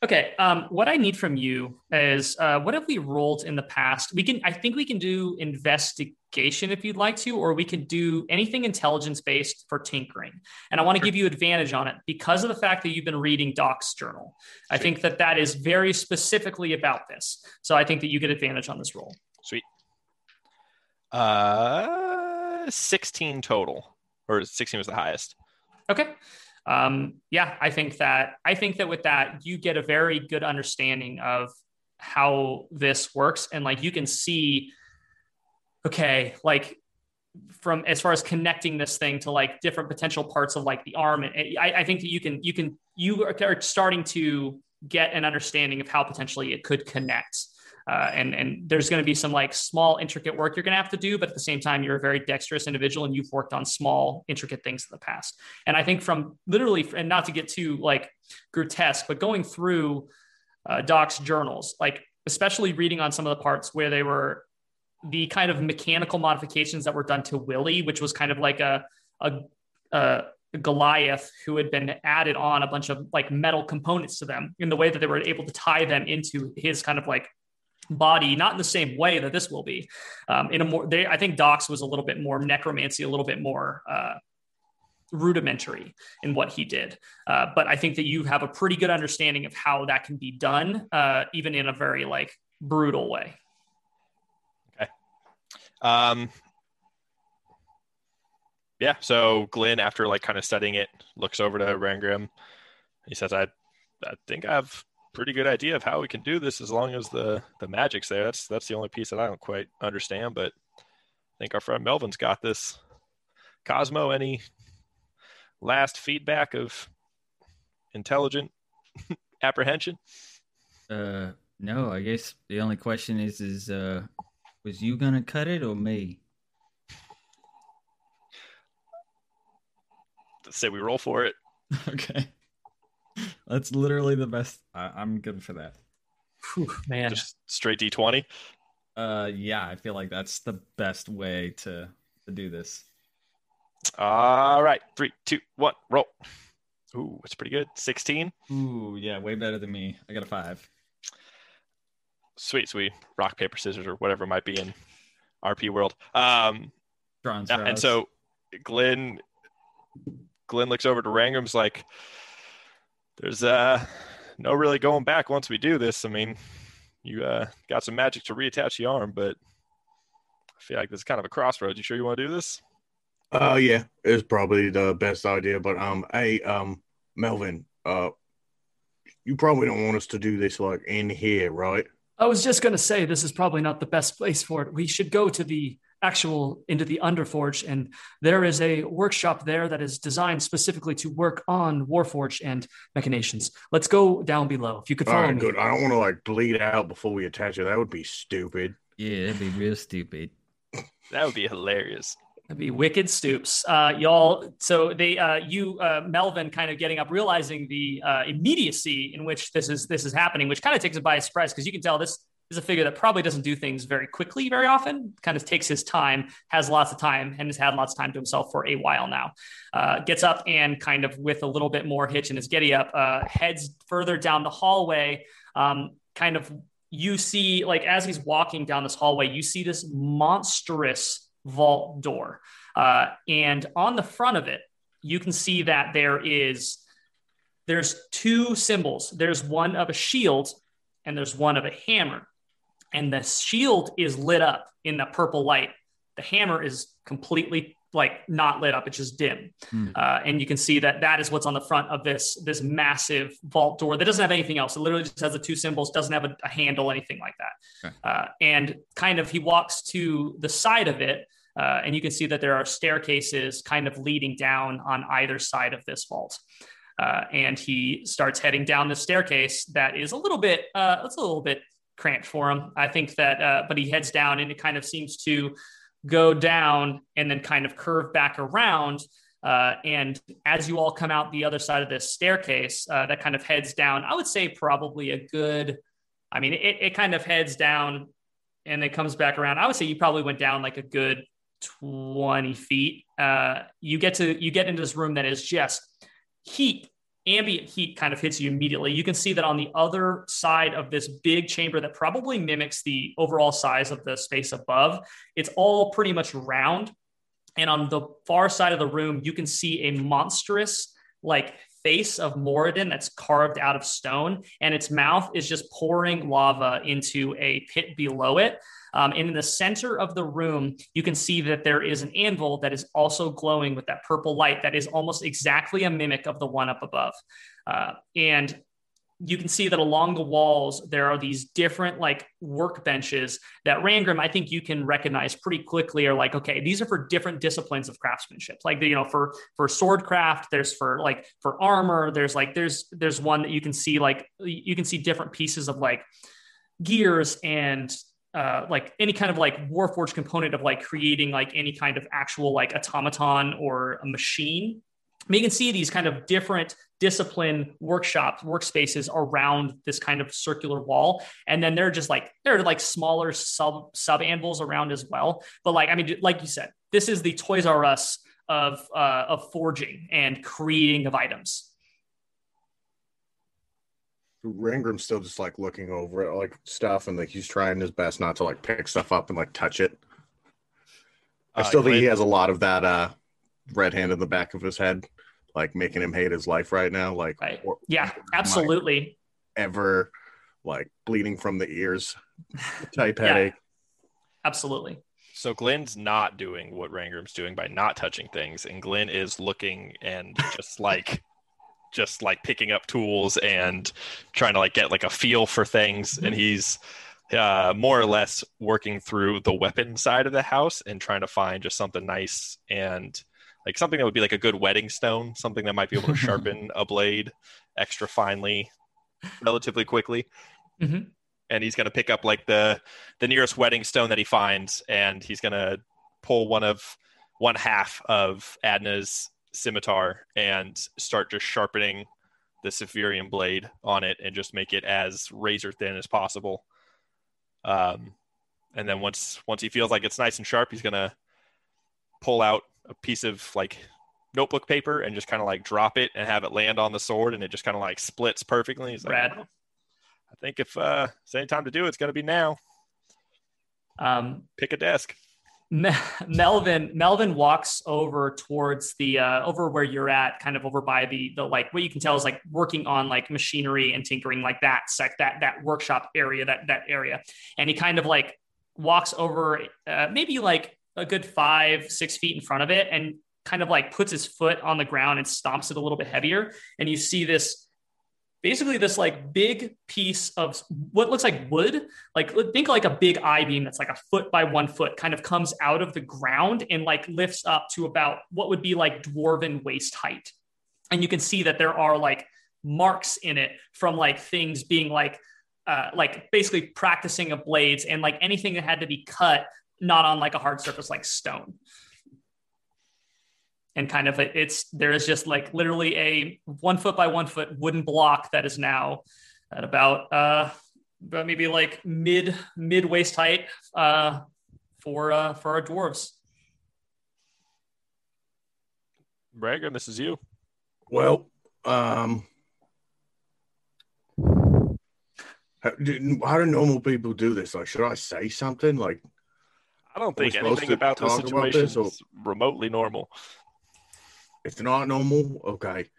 Okay. Um, what I need from you is uh, what have we rolled in the past? We can, I think we can do investigation if you'd like to, or we could do anything intelligence based for tinkering. And I want to give you advantage on it because of the fact that you've been reading Doc's journal. I Sweet. think that that is very specifically about this. So I think that you get advantage on this roll. Sweet. Uh, sixteen total, or sixteen was the highest. Okay. Um, yeah, I think that I think that with that you get a very good understanding of how this works, and like you can see, okay, like from as far as connecting this thing to like different potential parts of like the arm, and I, I think that you can you can you are starting to get an understanding of how potentially it could connect. Uh, and and there's going to be some like small intricate work you're going to have to do, but at the same time you're a very dexterous individual and you've worked on small intricate things in the past. And I think from literally, and not to get too like grotesque, but going through uh, Doc's journals, like especially reading on some of the parts where they were the kind of mechanical modifications that were done to Willie, which was kind of like a a a, Goliath, who had been added on a bunch of like metal components to them in the way that they were able to tie them into his kind of like body, not in the same way that this will be. Um, in a more, they, I think Dox was a little bit more necromancy, a little bit more uh, rudimentary in what he did. Uh, but I think that you have a pretty good understanding of how that can be done, uh, even in a very like brutal way. Okay. Um, yeah. So Glenn, after like kind of studying it, looks over to Rangrim. He says, "I, I think I have pretty good idea of how we can do this as long as the the magic's there. That's that's the only piece that I don't quite understand, but I think our friend Melvin's got this. Cosmo, any last feedback of intelligent apprehension? Uh, no. I guess the only question is, is uh, was you gonna cut it or me? Let's say we roll for it. okay. That's literally the best. I, am good for that. Whew, man, just straight d20. Uh, yeah, I feel like that's the best way to to do this. All right, three, two, one, roll. Ooh, it's pretty good. Sixteen. Ooh, yeah, way better than me. I got a five. Sweet, sweet. Rock, paper, scissors, or whatever it might be in RP world. Um, yeah, and so Glenn, Glenn looks over to Rangrim's like, there's uh no really going back once we do this. I mean, you uh, got some magic to reattach the arm, but I feel like this is kind of a crossroads. You sure you want to do this? Uh, yeah, it's probably the best idea. But um, hey, um, Melvin, uh, you probably don't want us to do this like in here, right? I was just gonna say this is probably not the best place for it. We should go to the actual into the Underforge, and there is a workshop there that is designed specifically to work on Warforge and machinations. Let's go down below. If you could follow All right, me. good. I don't want to like bleed out before we attach it. That would be stupid. Yeah, that'd be real stupid. That would be hilarious. That'd be wicked stoops, uh, y'all. So they, uh, you, uh, Melvin, kind of getting up, realizing the uh, immediacy in which this is this is happening, which kind of takes it by surprise because you can tell this is a figure that probably doesn't do things very quickly very often, kind of takes his time, has lots of time, and has had lots of time to himself for a while now. Uh, gets up and kind of with a little bit more hitch in his giddy up, uh, heads further down the hallway. Um, kind of, you see, like as he's walking down this hallway, you see this monstrous vault door. Uh, and on the front of it, you can see that there is there's two symbols. There's one of a shield and there's one of a hammer and the shield is lit up in the purple light. The hammer is completely like not lit up; it's just dim. Hmm. Uh, and you can see that that is what's on the front of this this massive vault door that doesn't have anything else. It literally just has the two symbols, doesn't have a, a handle, anything like that. Okay. Uh, and kind of he walks to the side of it. Uh, and you can see that there are staircases kind of leading down on either side of this vault. Uh, and he starts heading down the staircase that is a little bit, uh, it's a little bit cramped for him. I think that, uh, but he heads down and it kind of seems to go down and then kind of curve back around. Uh, and as you all come out the other side of this staircase, uh, that kind of heads down, I would say probably a good, I mean, it, it kind of heads down and then comes back around. I would say you probably went down like a good 20 feet. Uh, you get to, you get into this room that is just heat ambient heat kind of hits you immediately. You can see that on the other side of this big chamber that probably mimics the overall size of the space above, it's all pretty much round. And on the far side of the room, you can see a monstrous, like, face of Moradin that's carved out of stone, and its mouth is just pouring lava into a pit below it. Um, and in the center of the room, you can see that there is an anvil that is also glowing with that purple light that is almost exactly a mimic of the one up above. Uh, and you can see that along the walls there are these different like workbenches that Rangrim I think you can recognize pretty quickly are like okay these are for different disciplines of craftsmanship like you know for for sword craft there's for like for armor there's like there's there's one that you can see like you can see different pieces of like gears and uh, like any kind of like warforged component of like creating like any kind of actual like automaton or a machine mean, you can see these kind of different discipline workshops, workspaces around this kind of circular wall. And then they're just like, there are like smaller sub sub anvils around as well. But like, I mean, like you said, this is the Toys R Us of uh, of forging and creating of items. Rangrim's still just like looking over it, like stuff, and like he's trying his best not to like pick stuff up and like touch it. I Uh, still think he has a lot of that uh red hand in the back of his head, like making him hate his life right now. Like Right. or- Yeah, absolutely. ever like bleeding from the ears type Yeah. headache. Absolutely. So Glenn's not doing what Rangrim's doing by not touching things, and Glenn is looking and just like just like picking up tools and trying to like get like a feel for things, and he's uh, more or less working through the weapon side of the house and trying to find just something nice and like something that would be like a good whetting stone, something that might be able to sharpen a blade extra finely, relatively quickly. Mhm. and he's going to pick up like the the nearest whetting stone that he finds and he's going to pull one of one half of adna's scimitar and start just sharpening the Severian blade on it and just make it as razor thin as possible um, and then once once he feels like it's nice and sharp he's going to pull out a piece of like notebook paper and just kind of like drop it and have it land on the sword and it just kind of like splits perfectly he's like Rad. I think if uh, it's any time to do it, it's going to be now. Um, Pick a desk. Me- Melvin Melvin walks over towards the uh, over where you're at, kind of over by the the like what you can tell is like working on like machinery and tinkering like that sec that that workshop area that that area, and he kind of like walks over uh, maybe like a good five six feet in front of it and kind of like puts his foot on the ground and stomps it a little bit heavier, and you see this basically this like big piece of what looks like wood like think like a big i beam that's like a foot by one foot kind of comes out of the ground and like lifts up to about what would be like dwarven waist height. And you can see that there are like marks in it from like things being like uh, like basically practicing of blades and like anything that had to be cut not on like a hard surface like stone and kind of a, it's there is just like literally a one foot by one foot wooden block that is now at about uh about maybe like mid mid waist height uh for uh for our dwarves Braga, this is you. Well, um, how do, how do normal people do this? Like, should I say something? Like, I don't think anything about the talk about situation this, or- is remotely normal. It's not normal. Okay,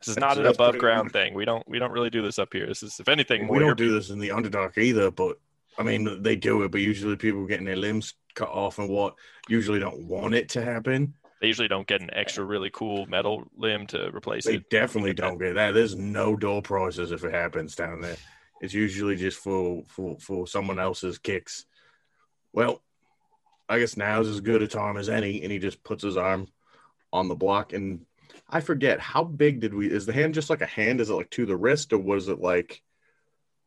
This is not an above ground thing. We don't we don't really do this up here. This is if anything we don't do this in the Underdark either. But I mean, they do it. But usually, people getting their limbs cut off and what usually don't want it to happen. they usually don't get an extra really cool metal limb to replace They it. They definitely don't get that. There's no door prizes if it happens down there. It's usually just for for for someone else's kicks. Well, I guess now's as good a time as any, and he just puts his arm on the block. And I forget how big did we? Is the hand just like a hand? Is it like to the wrist, or was it like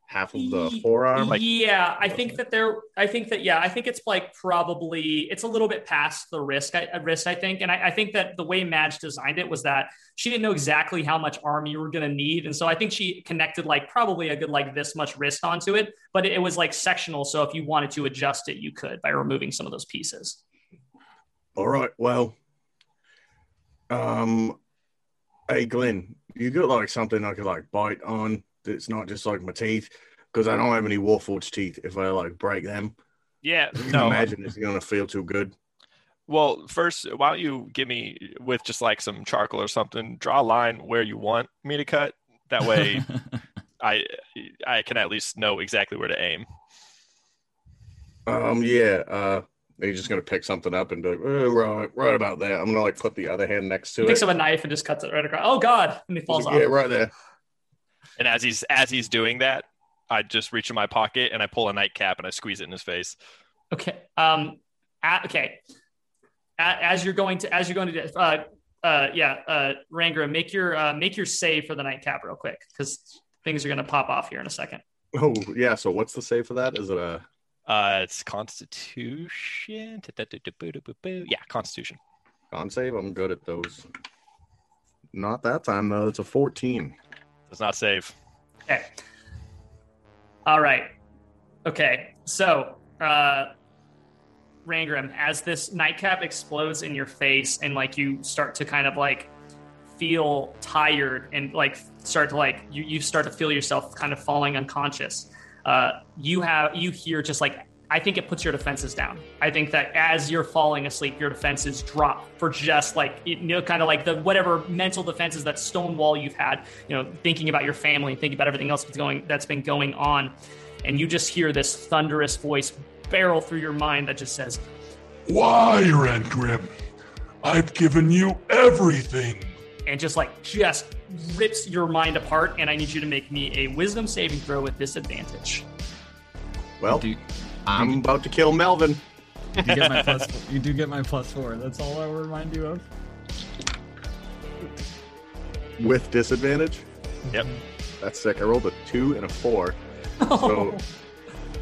half of the forearm? Like, yeah i think that there i think that yeah i think it's like probably it's a little bit past the risk I, wrist i think and I, I think that the way madge designed it was that she didn't know exactly how much arm you were going to need and so i think she connected like probably a good like this much wrist onto it but it, it was like sectional so if you wanted to adjust it you could by removing some of those pieces all right, well, um, hey Glenn, you got like something I could like bite on that's not just like my teeth because I don't have any Warforged teeth. If I like break them, Yeah, I can no. imagine it's gonna feel too good. Well, first, why don't you give me with just like some charcoal or something, draw a line where you want me to cut. That way, I I can at least know exactly where to aim. Um, yeah. Uh, he's just gonna pick something up and be like, "Oh, right, right about there. I'm gonna like put the other hand next he to picks up a knife and just cuts it right across oh god and he falls yeah, off right there. And as he's as he's doing that, I just reach in my pocket and I pull a nightcap and I squeeze it in his face. Okay. Um. a- okay. A- as you're going to, as you're going to, uh, uh, yeah, uh, Rangra, make your uh, make your save for the nightcap real quick because things are going to pop off here in a second. Oh, yeah. So what's the save for that? Is it a Uh, it's Constitution. Yeah, Constitution. con save? I'm good at those. Not that time though. It's a 14. Does not save. Okay. All right. Okay. So, uh, Rangrim, as this nightcap explodes in your face and like you start to kind of like feel tired and like start to like you, you start to feel yourself kind of falling unconscious. Uh, you have you hear just like I think it puts your defenses down. I think that as you're falling asleep, your defenses drop for just like you know, kind of like the whatever mental defenses that stone wall you've had. You know, thinking about your family, and thinking about everything else that's going that's been going on, and you just hear this thunderous voice barrel through your mind that just says, Why, Rangrim? I've given you everything. and just like just rips your mind apart. And I need you to make me a wisdom saving throw with disadvantage. Well, Do, I'm about to kill Melvin. you get my plus. You do get my plus four. That's all I will remind you of. with disadvantage. Yep. That's sick. I rolled a two and a four, so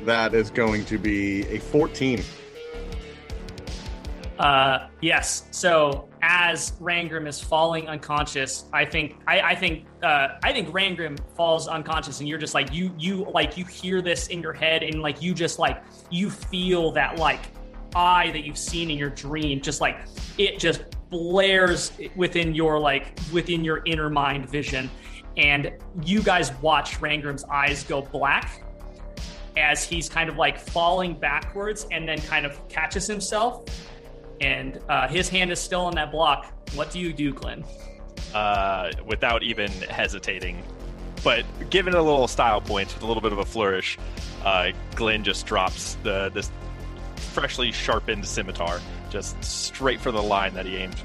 that is going to be a 14. Uh, yes. So as Rangrim is falling unconscious, I think I, I think uh, I think Rangrim falls unconscious, and you're just like you you like you hear this in your head, and like you just like you feel that like eye that you've seen in your dream, just like it just blares within your like within your inner mind vision, and you guys watch Rangrim's eyes go black as he's kind of like falling backwards and then kind of catches himself and uh, his hand is still on that block. What do you do, Glenn? uh, without even hesitating. But given a little style point, with a little bit of a flourish, uh, Glenn just drops the this freshly sharpened scimitar just straight for the line that he aimed.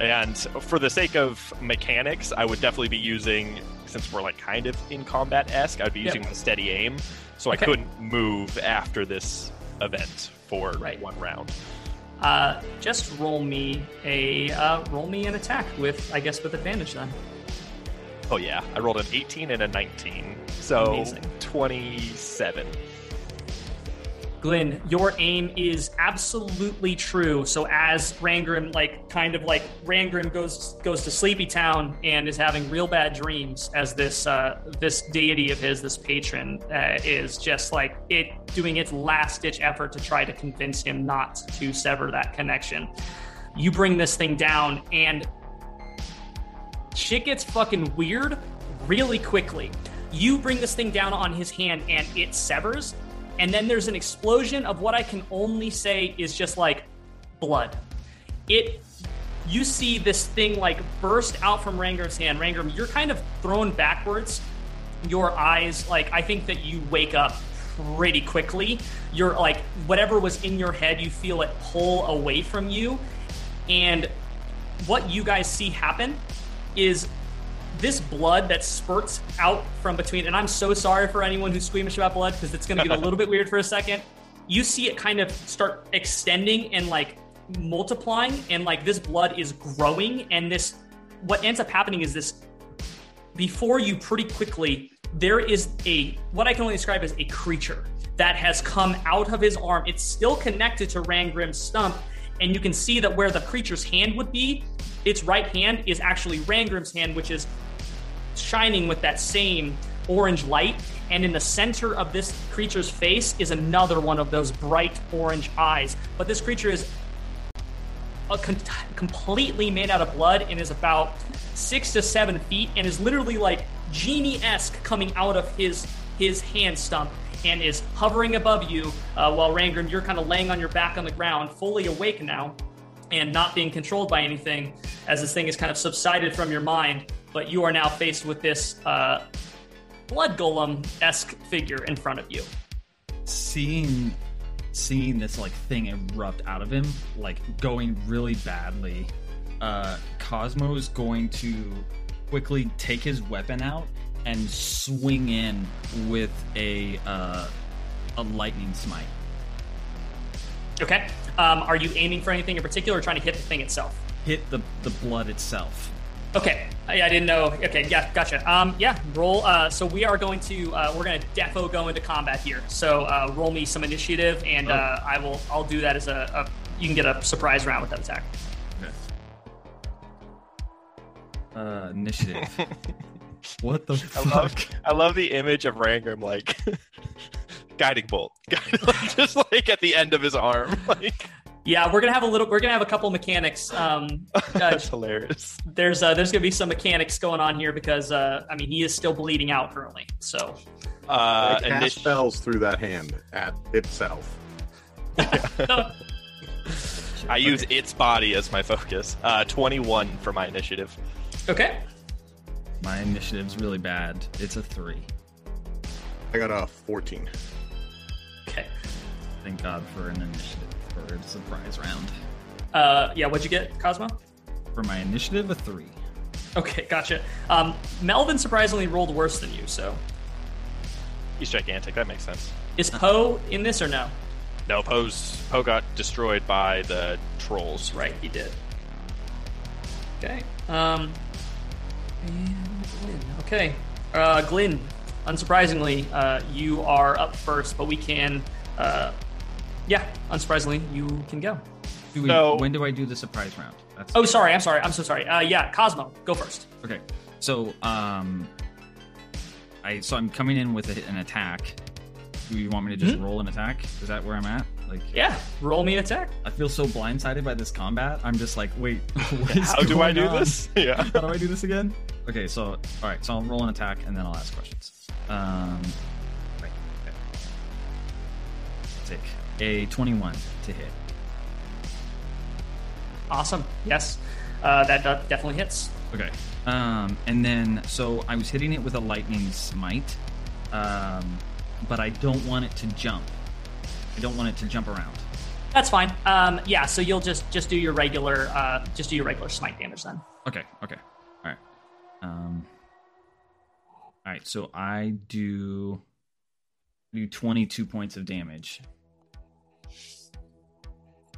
And for the sake of mechanics, I would definitely be using, since we're like kind of in combat esque, I'd be Yep. using the steady aim, so Okay. I couldn't move after this event for Right. one round. Uh, just roll me a uh, roll me an attack with, I guess, with advantage then. Oh yeah, I rolled an 18 and a 19, so Amazing. 27. Glenn, your aim is absolutely true. So as Rangrim, like, kind of like Rangrim goes goes to Sleepy Town and is having real bad dreams, as this uh, this deity of his, this patron, uh, is just like it doing its last ditch effort to try to convince him not to sever that connection. You bring this thing down, and shit gets fucking weird really quickly. You bring this thing down on his hand and it severs, and then there's an explosion of what I can only say is just like blood. It you see this thing like burst out from Rangrim's hand. Rangrim, you're kind of thrown backwards. Your eyes, like I think that you wake up pretty quickly. You're like whatever was in your head, you feel it pull away from you. And what you guys see happen is this blood that spurts out from between, and I'm so sorry for anyone who's squeamish about blood because it's going to get a little bit weird for a second. You see it kind of start extending and like multiplying, and like this blood is growing, and this what ends up happening is this before you pretty quickly there is a what i can only describe as a creature that has come out of his arm it's still connected to rangrim's stump and you can see that where the creature's hand would be its right hand is actually rangrim's hand which is shining with that same orange light. And in the center of this creature's face is another one of those bright orange eyes. But this creature is con- completely made out of blood and is about six to seven feet and is literally like genie-esque coming out of his his hand stump and is hovering above you uh, while Rangrim you're kind of laying on your back on the ground fully awake now and not being controlled by anything as this thing is kind of subsided from your mind but you are now faced with this uh, blood golem-esque figure in front of you. Seeing seeing this like thing erupt out of him like going really badly uh cosmo is going to quickly take his weapon out and swing in with a uh a lightning smite. Okay. Um, are you aiming for anything in particular or trying to hit the thing itself? Hit the the blood itself Okay, I, I didn't know. Okay, yeah, gotcha. Um, yeah, roll. Uh, so we are going to uh, we're going to defo go into combat here. So uh, roll me some initiative, and uh, I will I'll do that as a, a you can get a surprise round with that attack. uh initiative what the I fuck love, I love the image of Rangrim like guiding bolt, just like at the end of his arm. Like Yeah, we're gonna have a little. We're gonna have a couple mechanics. Um, uh, that's hilarious. there's uh, there's gonna be some mechanics going on here because uh, I mean he is still bleeding out currently. So Uh, I cast initi- spells through that hand at itself. I use its body as my focus. Uh, 21 for my initiative. okay, My initiative's really bad. It's a three. I got a 14. okay. Thank God for an initiative for a surprise round. Uh, yeah, what'd you get, Cosmo? For my initiative, a three. Okay, gotcha. Um, Melvin surprisingly rolled worse than you. So He's gigantic. That makes sense. is Poe in this or no? No, Poe's Poe got destroyed by the trolls. Right, he did. Okay. Um. and Glenn. Okay. Uh, Glenn. Unsurprisingly, uh, you are up first, but we can. Uh, yeah, unsurprisingly, you can go. Do we, So- when do I do the surprise round? That's Oh, sorry. I'm sorry. I'm so sorry. Uh, yeah, Cosmo, go first. Okay, so um, I so I'm coming in with a, an attack. Do you want me to just roll an attack? Is that where I'm at? Like, Yeah, roll me an attack. I feel so blindsided by this combat. I'm just like, wait, what is How do I do on? this? Yeah. How do I do this again? Okay, so all right, so I'll roll an attack and then I'll ask questions. Um, right, okay. Take a 21 to hit. Awesome. Yes, uh, that de- definitely hits. Okay. Um, and then so I was hitting it with a lightning smite, um, but I don't want it to jump. I don't want it to jump around. That's fine. Um, yeah, so you'll just just do your regular uh, just do your regular smite damage then. Okay. Okay. All right. Um. All right. So I do do 22 points of damage.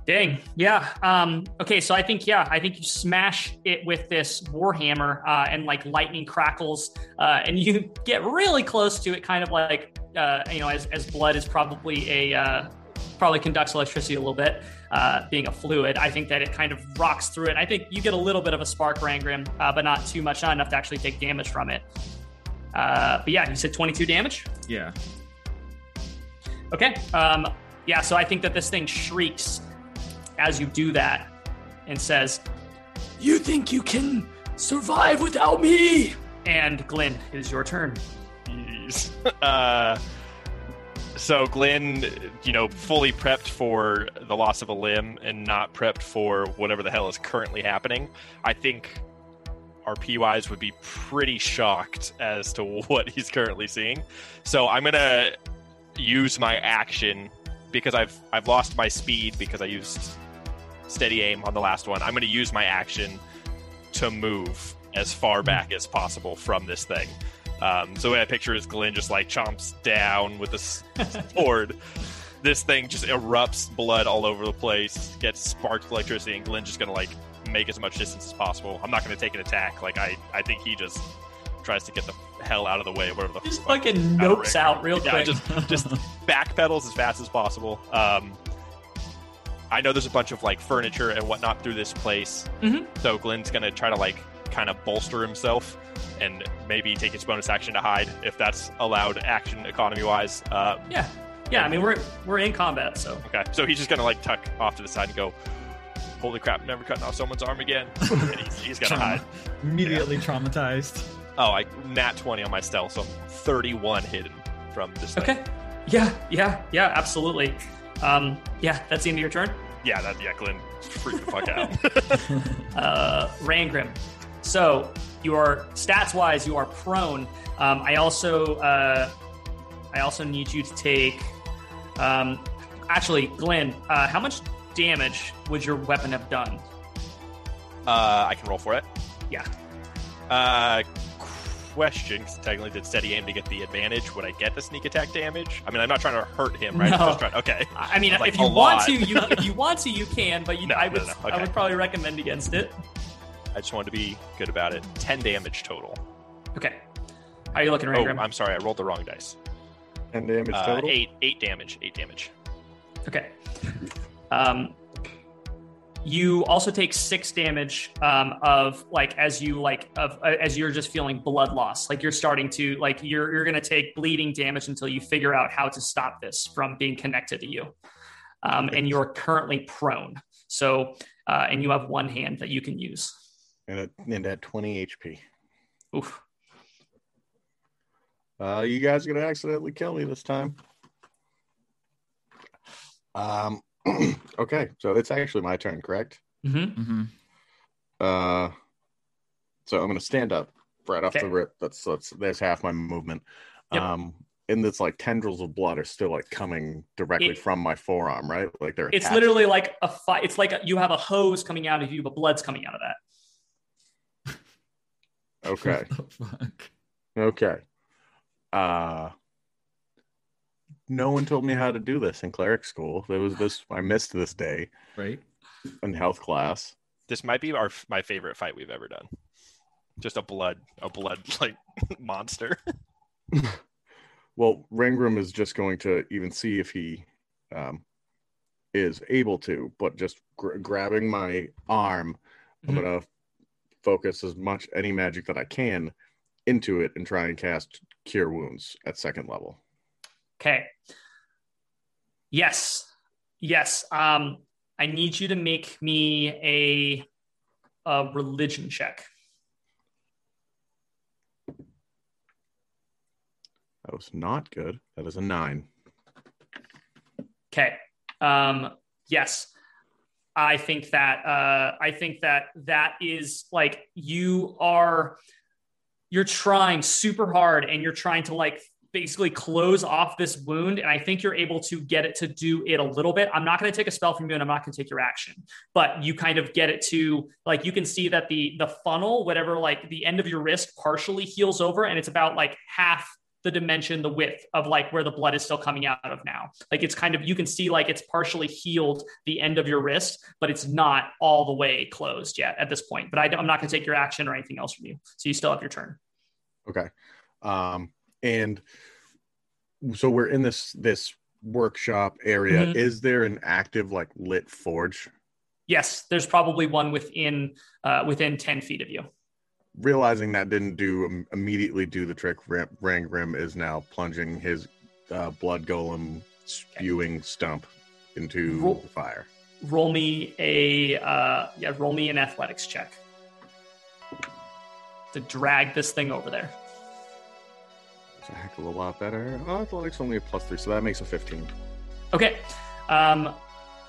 Dang. Yeah. Um, okay. So I think, yeah, I think you smash it with this warhammer, uh, and like lightning crackles, uh, and you get really close to it, kind of like, uh, you know, as, as blood is probably a, uh, probably conducts electricity a little bit, uh, being a fluid. I think that it kind of rocks through it. I think you get a little bit of a spark, Rangrim, uh, but not too much, not enough to actually take damage from it. Uh, but yeah, you said 22 damage. Yeah. Okay. Um, yeah, so I think that this thing shrieks as you do that and says, You think you can survive without me? And Glenn, it is your turn. Jeez. Uh, so Glenn, you know, fully prepped for the loss of a limb and not prepped for whatever the hell is currently happening. I think our PYs would be pretty shocked as to what he's currently seeing. So I'm gonna use my action because I've I've lost my speed because I used steady aim on the last one. I'm gonna use my action to move as far back as possible from this thing. Um, so the way I picture is Glenn just like chomps down with the sword. This thing just erupts blood all over the place, gets sparked electricity, and Glenn's just gonna like make as much distance as possible. I'm not gonna take an attack. Like I, I think he just tries to get the hell out of the way, or whatever the Just fuck- fucking out nopes range. out real Yeah, quick. just just backpedals as fast as possible. Um, I know there's a bunch of like furniture and whatnot through this place, Mhm. so Glenn's gonna try to like kind of bolster himself and maybe take his bonus action to hide if that's allowed action economy wise. Uh, yeah. Yeah, I mean we're we're in combat, so okay, so he's just gonna like tuck off to the side and go. Holy crap! Never cutting off someone's arm again. and he's, he's gonna hide. Immediately traumatized. Oh, I nat twenty on my stealth, so I'm thirty-one hidden from this. Thing. Okay. Yeah, yeah, yeah, absolutely. Um, yeah, that's the end of your turn. Yeah, that yeah, Glenn freaked the fuck out. uh, Rangrim. So you are stats wise, you are prone. Um, I also uh, I also need you to take. Um, actually, Glenn, uh, how much damage would your weapon have done? Uh, I can roll for it. Yeah. Uh, question: 'cause technically, did steady aim to get the advantage? Would I get the sneak attack damage? I mean, I'm not trying to hurt him, right? I'm just trying. Okay. I I mean, Like if you want lot. to, you if you want to, you can. But you, No, I no, would no, I would probably recommend against it. I just wanted to be good about it. Ten damage total. Okay. How are you looking, Oh, Rangrim? I'm sorry, I rolled the wrong dice. And damage Uh, total. eight, eight damage, eight damage. Okay. Um, you also take six damage um, of like as you like of uh, as you're just feeling blood loss like you're starting to like you're you're gonna take bleeding damage until you figure out how to stop this from being connected to you um, and you're currently prone so uh, and you have one hand that you can use And at, and at 20 HP. Oof. Uh, you guys are gonna accidentally kill me this time. Um. okay, so it's actually my turn, correct? hmm hmm Uh. So I'm gonna stand up right off Okay. the rip. That's that's there's half my movement. Yep. Um. And this like tendrils of blood are still like coming directly It- from my forearm, right? Like they're it's attached. literally like a fight it's like a, you have a hose coming out of you but blood's coming out of that okay. What the fuck? Okay. Uh no one told me how to do this in cleric school. There was this I missed this day Right? in health class. This might be our my favorite fight we've ever done. Just a blood, a blood like monster. Well, Rangrim is just going to even see if he um is able to, but just gr- grabbing my arm, I'm Mhm. gonna focus as much any magic that I can into it and try and cast cure wounds at second level. Okay. Yes. Yes. Um, I need you to make me a, a religion check. That was not good. That is a nine. Okay. Um, yes. I think that uh, I think that that is like you are you're trying super hard and you're trying to like basically close off this wound and I think you're able to get it to do it a little bit. I'm not going to take a spell from you and I'm not going to take your action. But you kind of get it to like you can see that the the funnel whatever like the end of your wrist partially heals over and it's about like half the dimension, the width of like where the blood is still coming out of now. Like it's kind of, you can see like it's partially healed the end of your wrist, but it's not all the way closed yet at this point. But I, am not going to take your action or anything else from you. So you still have your turn. Okay. Um, and so we're in this this workshop area. Mhm. Is there an active like lit forge? Yes, there's probably one within uh, within 10 feet of you. Realizing that didn't do im- immediately do the trick, Rangrim is now plunging his uh, blood golem spewing stump into Roll- the fire. Roll me a uh, yeah, roll me an athletics check to drag this thing over there. It's a heck of a lot better. Oh, athletics only a plus three, so that makes a fifteen. Okay. Um,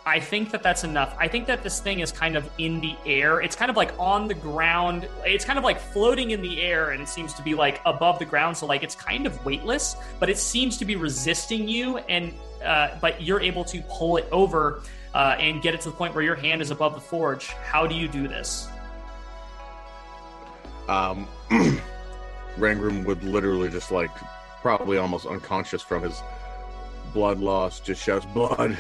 I think that that's enough. I think that this thing is kind of in the air. It's kind of like on the ground. It's kind of like floating in the air and it seems to be like above the ground. So like it's kind of weightless, but it seems to be resisting you. And uh, but you're able to pull it over uh, and get it to the point where your hand is above the forge. How do you do this? Um, Rangrim would literally just like, probably almost unconscious from his blood loss, just shouts blood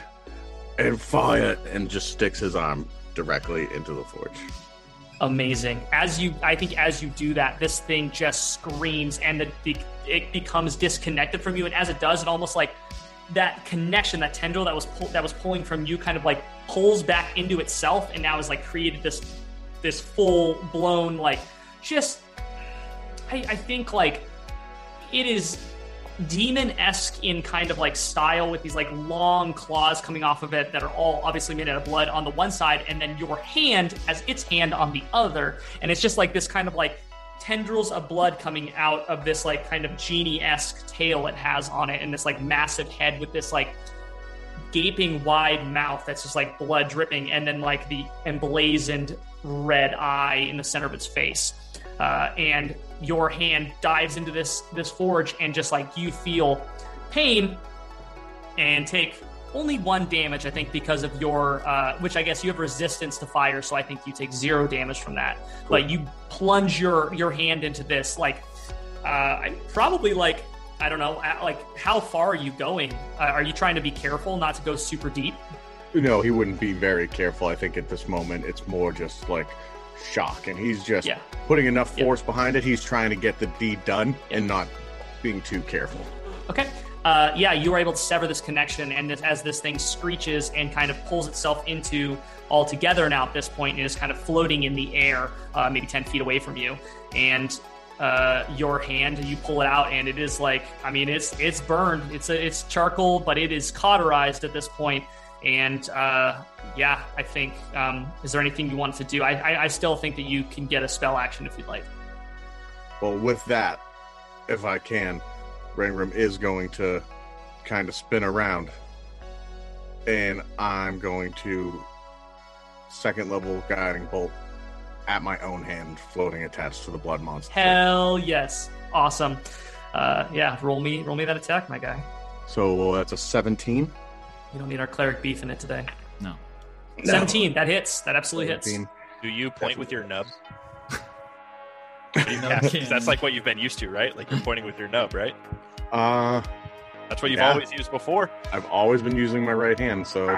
and fire and just sticks his arm directly into the forge. amazing as you i think as you do that this thing just screams and the, the it becomes disconnected from you and as it does it almost like that connection that tendril that was pull, that was pulling from you kind of like pulls back into itself and now has like created this this full blown like just I, I think like it is demon-esque in kind of like style with these like long claws coming off of it that are all obviously made out of blood on the one side and then your hand as its hand on the other. And it's just like this kind of like tendrils of blood coming out of this like kind of genie-esque tail it has on it and this like massive head with this like gaping wide mouth that's just like blood dripping and then like the emblazoned red eye in the center of its face. Uh, and your hand dives into this this forge and just like you feel pain and take only one damage i think because of your uh, which i guess you have resistance to fire so i think you take zero damage from that. But you plunge your your hand into this like uh, I probably like i don't know uh, like how far are you going? Uh, are you trying to be careful not to go super deep? No, he wouldn't be very careful. I think at this moment. It's more just like shock, and he's just Yeah. putting enough force behind it. He's trying to get the deed done and not being too careful. Okay. uh, yeah, you are able to sever this connection, and this, as this thing screeches and kind of pulls itself into all together now at this point, it is kind of floating in the air, uh, maybe ten feet away from you, and uh, your hand, you pull it out, and it is like, I mean, it's it's burned, it's a, it's charcoal, but it is cauterized at this point, and uh, yeah, I think, um, is there anything you want to do? I, I I still think that you can get a spell action if you'd like. Well, with that, if I can, Rangrim is going to kind of spin around. And I'm going to second level guiding bolt at my own hand, floating attached to the blood monster. Hell yes, awesome. Uh, yeah, roll me roll me that attack, my guy. So that's a 17. You don't need our cleric beef in it today. No. Seventeen, that hits. That absolutely hits. 17. Do you point with your nub? No Yeah, 'cause that's like what you've been used to, right? Like you're pointing with your nub, right? Uh, That's what you've Yeah. always used before. I've always been using my right hand, so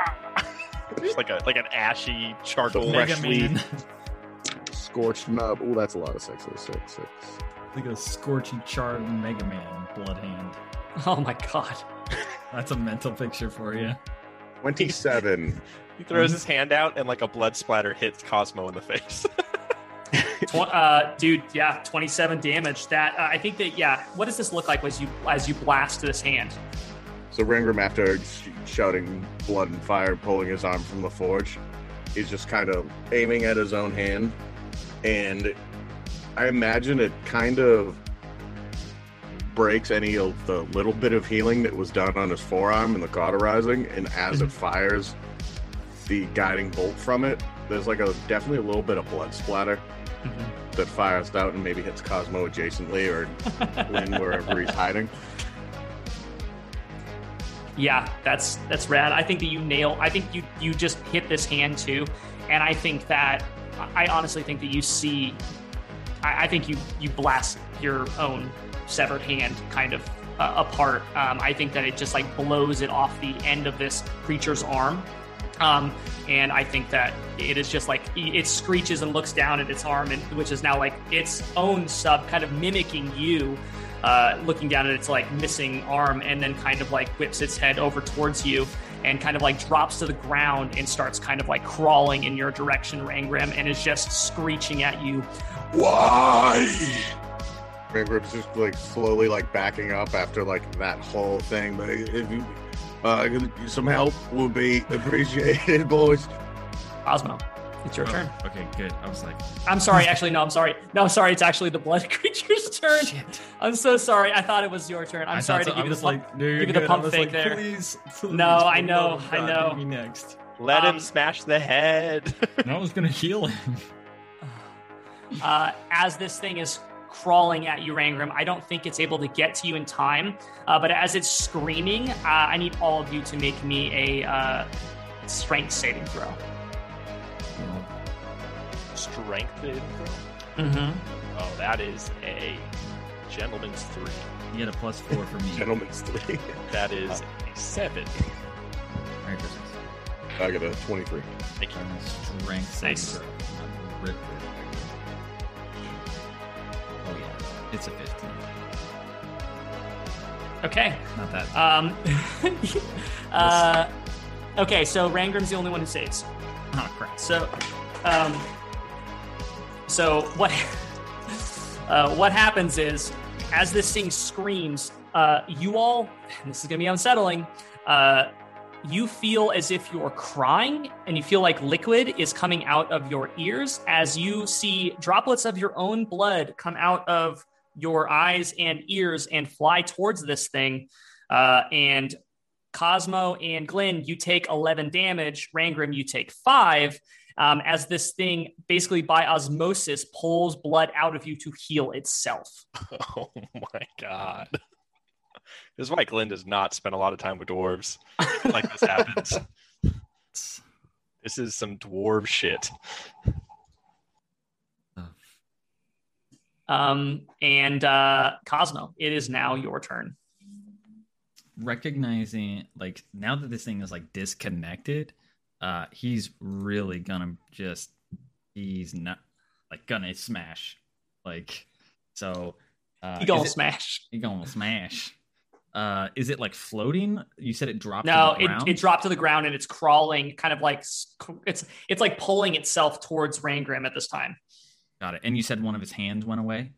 Just like a like an ashy charcoal. Mega freshly- Man. scorched nub. Oh, that's a lot of sixes. Six, six. like a scorching charred Mega Man blood hand. Oh my god. That's a mental picture for you. 27. He throws his hand out and like a blood splatter hits Cosmo in the face. Tw- uh, dude, yeah, twenty-seven damage. That uh, I think that yeah. What does this look like as you as you blast this hand? So Rangrim, after sh- shouting blood and fire, pulling his arm from the forge, he's just kind of aiming at his own hand, and I imagine it kind of breaks any of the little bit of healing that was done on his forearm and the cauterizing, and as it mhm. fires the guiding bolt from it, there's like a definitely a little bit of blood splatter mm-hmm. that fires out and maybe hits Cosmo adjacently or Lynn wherever he's hiding. Yeah, that's that's rad. I think that you nail. I think you you just hit this hand too, and I think that I honestly think that you see. I, I think you you blast your own severed hand kind of uh, apart. Um, I think that it just like blows it off the end of this creature's arm. Um, and I think that it is just like it screeches and looks down at its arm, and which is now like its own sub, kind of mimicking you, uh, looking down at its like missing arm, and then kind of like whips its head over towards you, and kind of like drops to the ground and starts kind of like crawling in your direction, Rangrim, and is just screeching at you. Why? Rangrim's just like slowly like backing up after like that whole thing. But if you uh, some help would be appreciated, boys. Osmo, it's your Oh, turn. Okay, good. I was like, I'm sorry. Actually, no. I'm sorry. No, I'm sorry. It's actually the blood creature's turn. shit. I'm so sorry. I thought it was your turn. I'm I sorry thought to give I you was the pump. like, no, give you the pump I was fake like, there. Please, please, No, I know, love of I know. Me next. Let Um, him smash the head. And I was gonna heal him. uh, as this thing is crawling at you, Rangrim. I don't think it's able to get to you in time, uh, but as it's screaming, uh, I need all of you to make me a uh, strength saving throw. Strength saving throw. Mm-hmm. Oh, that is a gentleman's three. You get a plus four for me. Gentlemen's three. That is a seven. Merry Christmas. I got a twenty-three. Thank you. Strength saving Nice. throw. It's a fifteen. Okay. Not that. Um, uh, okay, so Rangrim's the only one who saves. oh crap. So, um, so what? Uh, what happens is, as this thing screams, uh, you all, and this is gonna be unsettling. Uh, you feel as if you're crying, and you feel like liquid is coming out of your ears as you see droplets of your own blood come out of your eyes and ears and fly towards this thing. Uh, and Cosmo and Glenn, you take 11 damage. Rangrim, you take five. Um, as this thing basically by osmosis pulls blood out of you to heal itself. Oh my god. This is why Glenn does not spend a lot of time with dwarves. Like this happens. This is some dwarf shit. Um, and uh, Cosmo, it is now your turn. recognizing like now that this thing is like disconnected uh he's really gonna just he's not like gonna smash like so uh You gonna it- smash. he gonna smash Uh, is it like floating? You said it dropped. No, to the it, it dropped to the ground and it's crawling, kind of like it's it's like pulling itself towards Rangrim at this time. Got it. And you said one of his hands went away.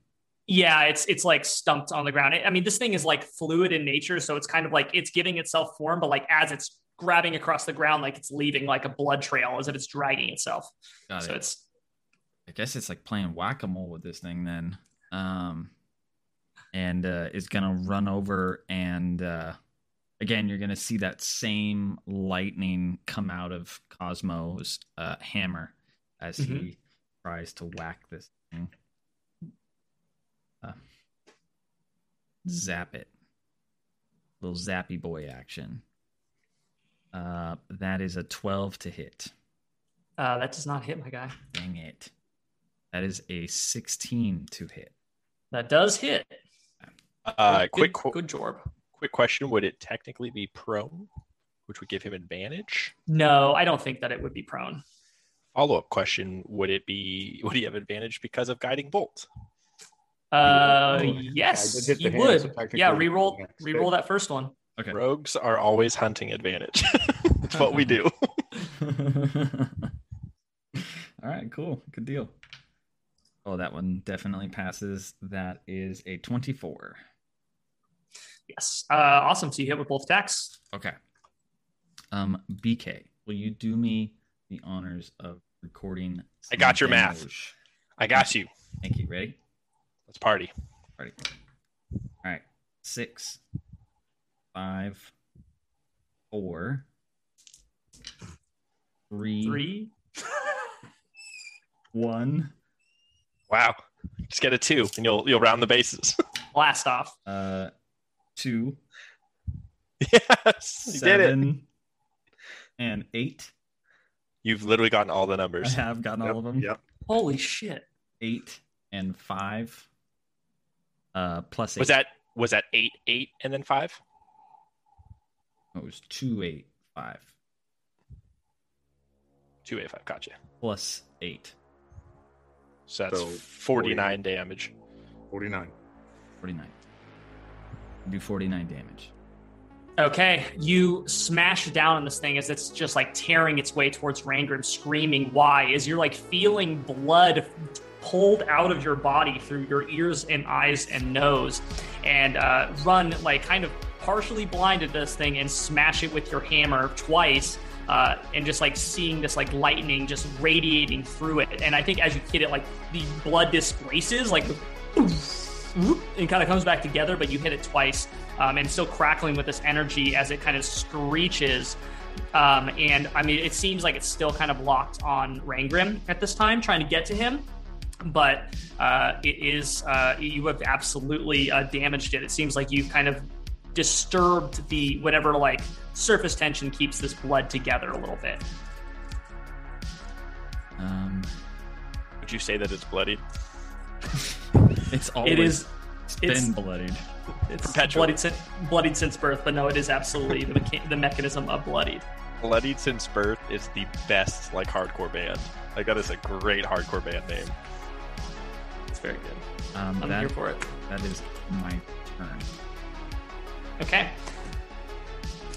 Yeah, it's it's like stumped on the ground. I mean, this thing is like fluid in nature, so it's kind of like it's giving itself form, but like as it's grabbing across the ground, like it's leaving like a blood trail, as if it's dragging itself. Got So it. it's I guess it's like playing whack a mole with this thing then. Um, and uh, is gonna run over and uh, again you're gonna see that same lightning come out of Cosmo's uh, hammer as he tries to whack this thing. Uh, zap it, little zappy boy action. Uh, that is a twelve to hit. uh, that does not hit my guy. Dang it. That is a 16 to hit. That does hit. Uh, good, quick, qu- good Jorb. quick question: Would it technically be prone, which would give him advantage? No, I don't think that it would be prone. Follow up question: Would it be? Would he have advantage because of guiding bolt? Uh, Oh, yes, I did hit he hand, would. technically yeah, it would be reroll, next reroll that first one. Okay. Rogues are always hunting advantage. That's what we do. All right, cool. Good deal. Oh, that one definitely passes. That is a 24. Yes, uh, awesome. So you hit with both attacks. Okay. Um, BK, will you do me the honors of recording? I got your math. demos? I got you. Thank you. Ready? Let's party. Ready. All right. Six, five, four, three, Three. one, Wow. Just get a two, and you'll you'll round the bases. Blast off. uh, two, yes, you did it. and eight. You've literally gotten all the numbers. I have gotten all of them. Yep. Holy shit. Eight and five. Uh, plus eight. Was that was that eight, eight, and then five? It was two, eight, five Two, eight, five. Gotcha. plus eight. So that's So, 49 damage. 49. 49. Do 49 damage. Okay, you smash down on this thing as it's just like tearing its way towards Rangrim, screaming why as you're like feeling blood pulled out of your body through your ears and eyes and nose, and uh, run like kind of partially blinded this thing and smash it with your hammer twice. Uh, and just like seeing this like lightning just radiating through it, and I think as you hit it, like the blood displaces, like and kind of comes back together, but you hit it twice, um, and still crackling with this energy as it kind of screeches. Um, and I mean, it seems like it's still kind of locked on Rangrim at this time, trying to get to him. But uh, it is uh, you have absolutely uh, damaged it. It seems like you've kind of disturbed the whatever like surface tension keeps this blood together a little bit. Um, Would you say that it's bloodied? it's always It is it's it's- been bloodied. It's Perpetual. bloodied since bloodied since birth, but no, it is absolutely the, mecha- the mechanism of bloodied. Bloodied Since Birth is the best like hardcore band. Like that is a great hardcore band name. It's very good. Um, I'm that, here for it. that is my turn. Okay.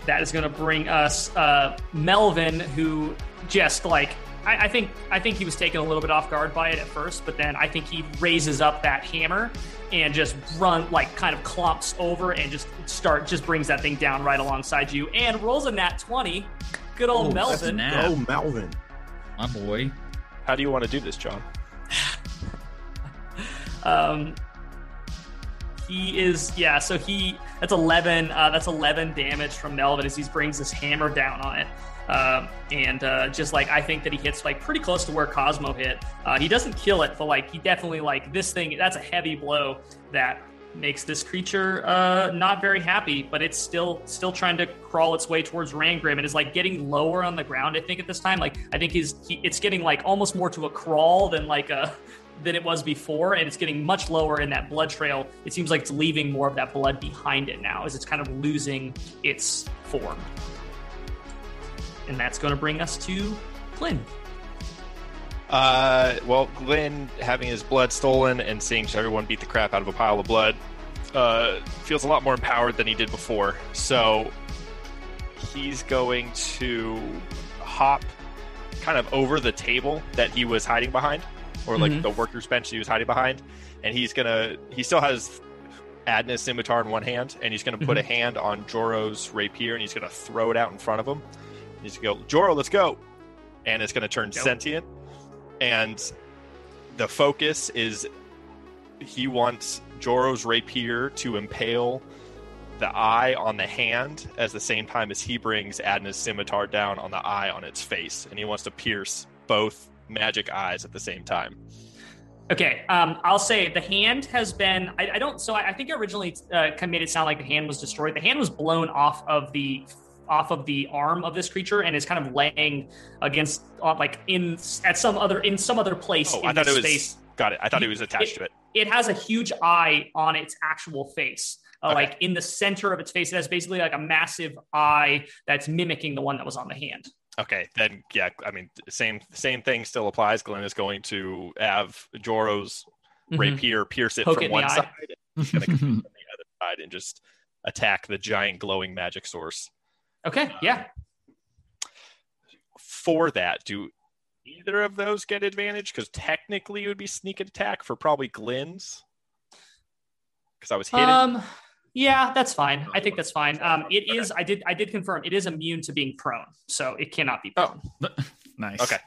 That is going to bring us uh, Melvin, who just like I, I think I think he was taken a little bit off guard by it at first, but then I think he raises up that hammer and just run like kind of clumps over and just start just brings that thing down right alongside you and rolls a nat twenty. Good old Oh, Melvin. Oh, Melvin. My boy. How do you want to do this, John? Um, he is yeah. So he that's eleven. Uh, that's eleven damage from Melvin as he brings this hammer down on it. Um, and uh, just like I think that he hits like pretty close to where Cosmo hit. Uh, he doesn't kill it, but like he definitely like this thing. That's a heavy blow that makes this creature uh, not very happy. But it's still still trying to crawl its way towards Rangrim and is like getting lower on the ground. I think at this time, like I think he's he, it's getting like almost more to a crawl than like a than it was before, and it's getting much lower in that blood trail. It seems like it's leaving more of that blood behind it now as it's kind of losing its form. And that's going to bring us to Glenn. Uh, well, Glenn having his blood stolen and seeing everyone beat the crap out of a pile of blood, uh, feels a lot more empowered than he did before. So he's going to hop kind of over the table that he was hiding behind, or like Mhm. the workers' bench he was hiding behind, and he's gonna. He still has Adna's scimitar in one hand, and he's gonna put a hand on Joro's rapier, and he's gonna throw it out in front of him. He's gonna go, Joro, let's go, and it's gonna turn Go. sentient, and the focus is he wants Joro's rapier to impale the eye on the hand at the same time as he brings Adna's scimitar down on the eye on its face, and he wants to pierce both magic eyes at the same time. Okay, um, I'll say the hand has been. I, I don't. So I, I think originally uh, made it sound like the hand was destroyed. The hand was blown off of the off of the arm of this creature and is kind of laying against, uh, like in at some other in some other place Oh, in I thought it was space. got it. I thought it was attached to it. It has a huge eye on its actual face. Uh, Okay. Like in the center of its face, it has basically like a massive eye that's mimicking the one that was on the hand. Okay, then yeah, I mean same same thing still applies. Glenn is going to have Joro's Mhm. rapier pierce it Poke from the one side, and from the other side and just attack the giant glowing magic source. Okay, yeah. For that, do either of those get advantage? Because technically it would be sneak attack for probably Glenn's. Because I was hidden. Um, yeah, that's fine. I think that's fine. Um, it is. I did. I did confirm it is immune to being prone, so it cannot be Prone. Oh. prone. nice. Okay.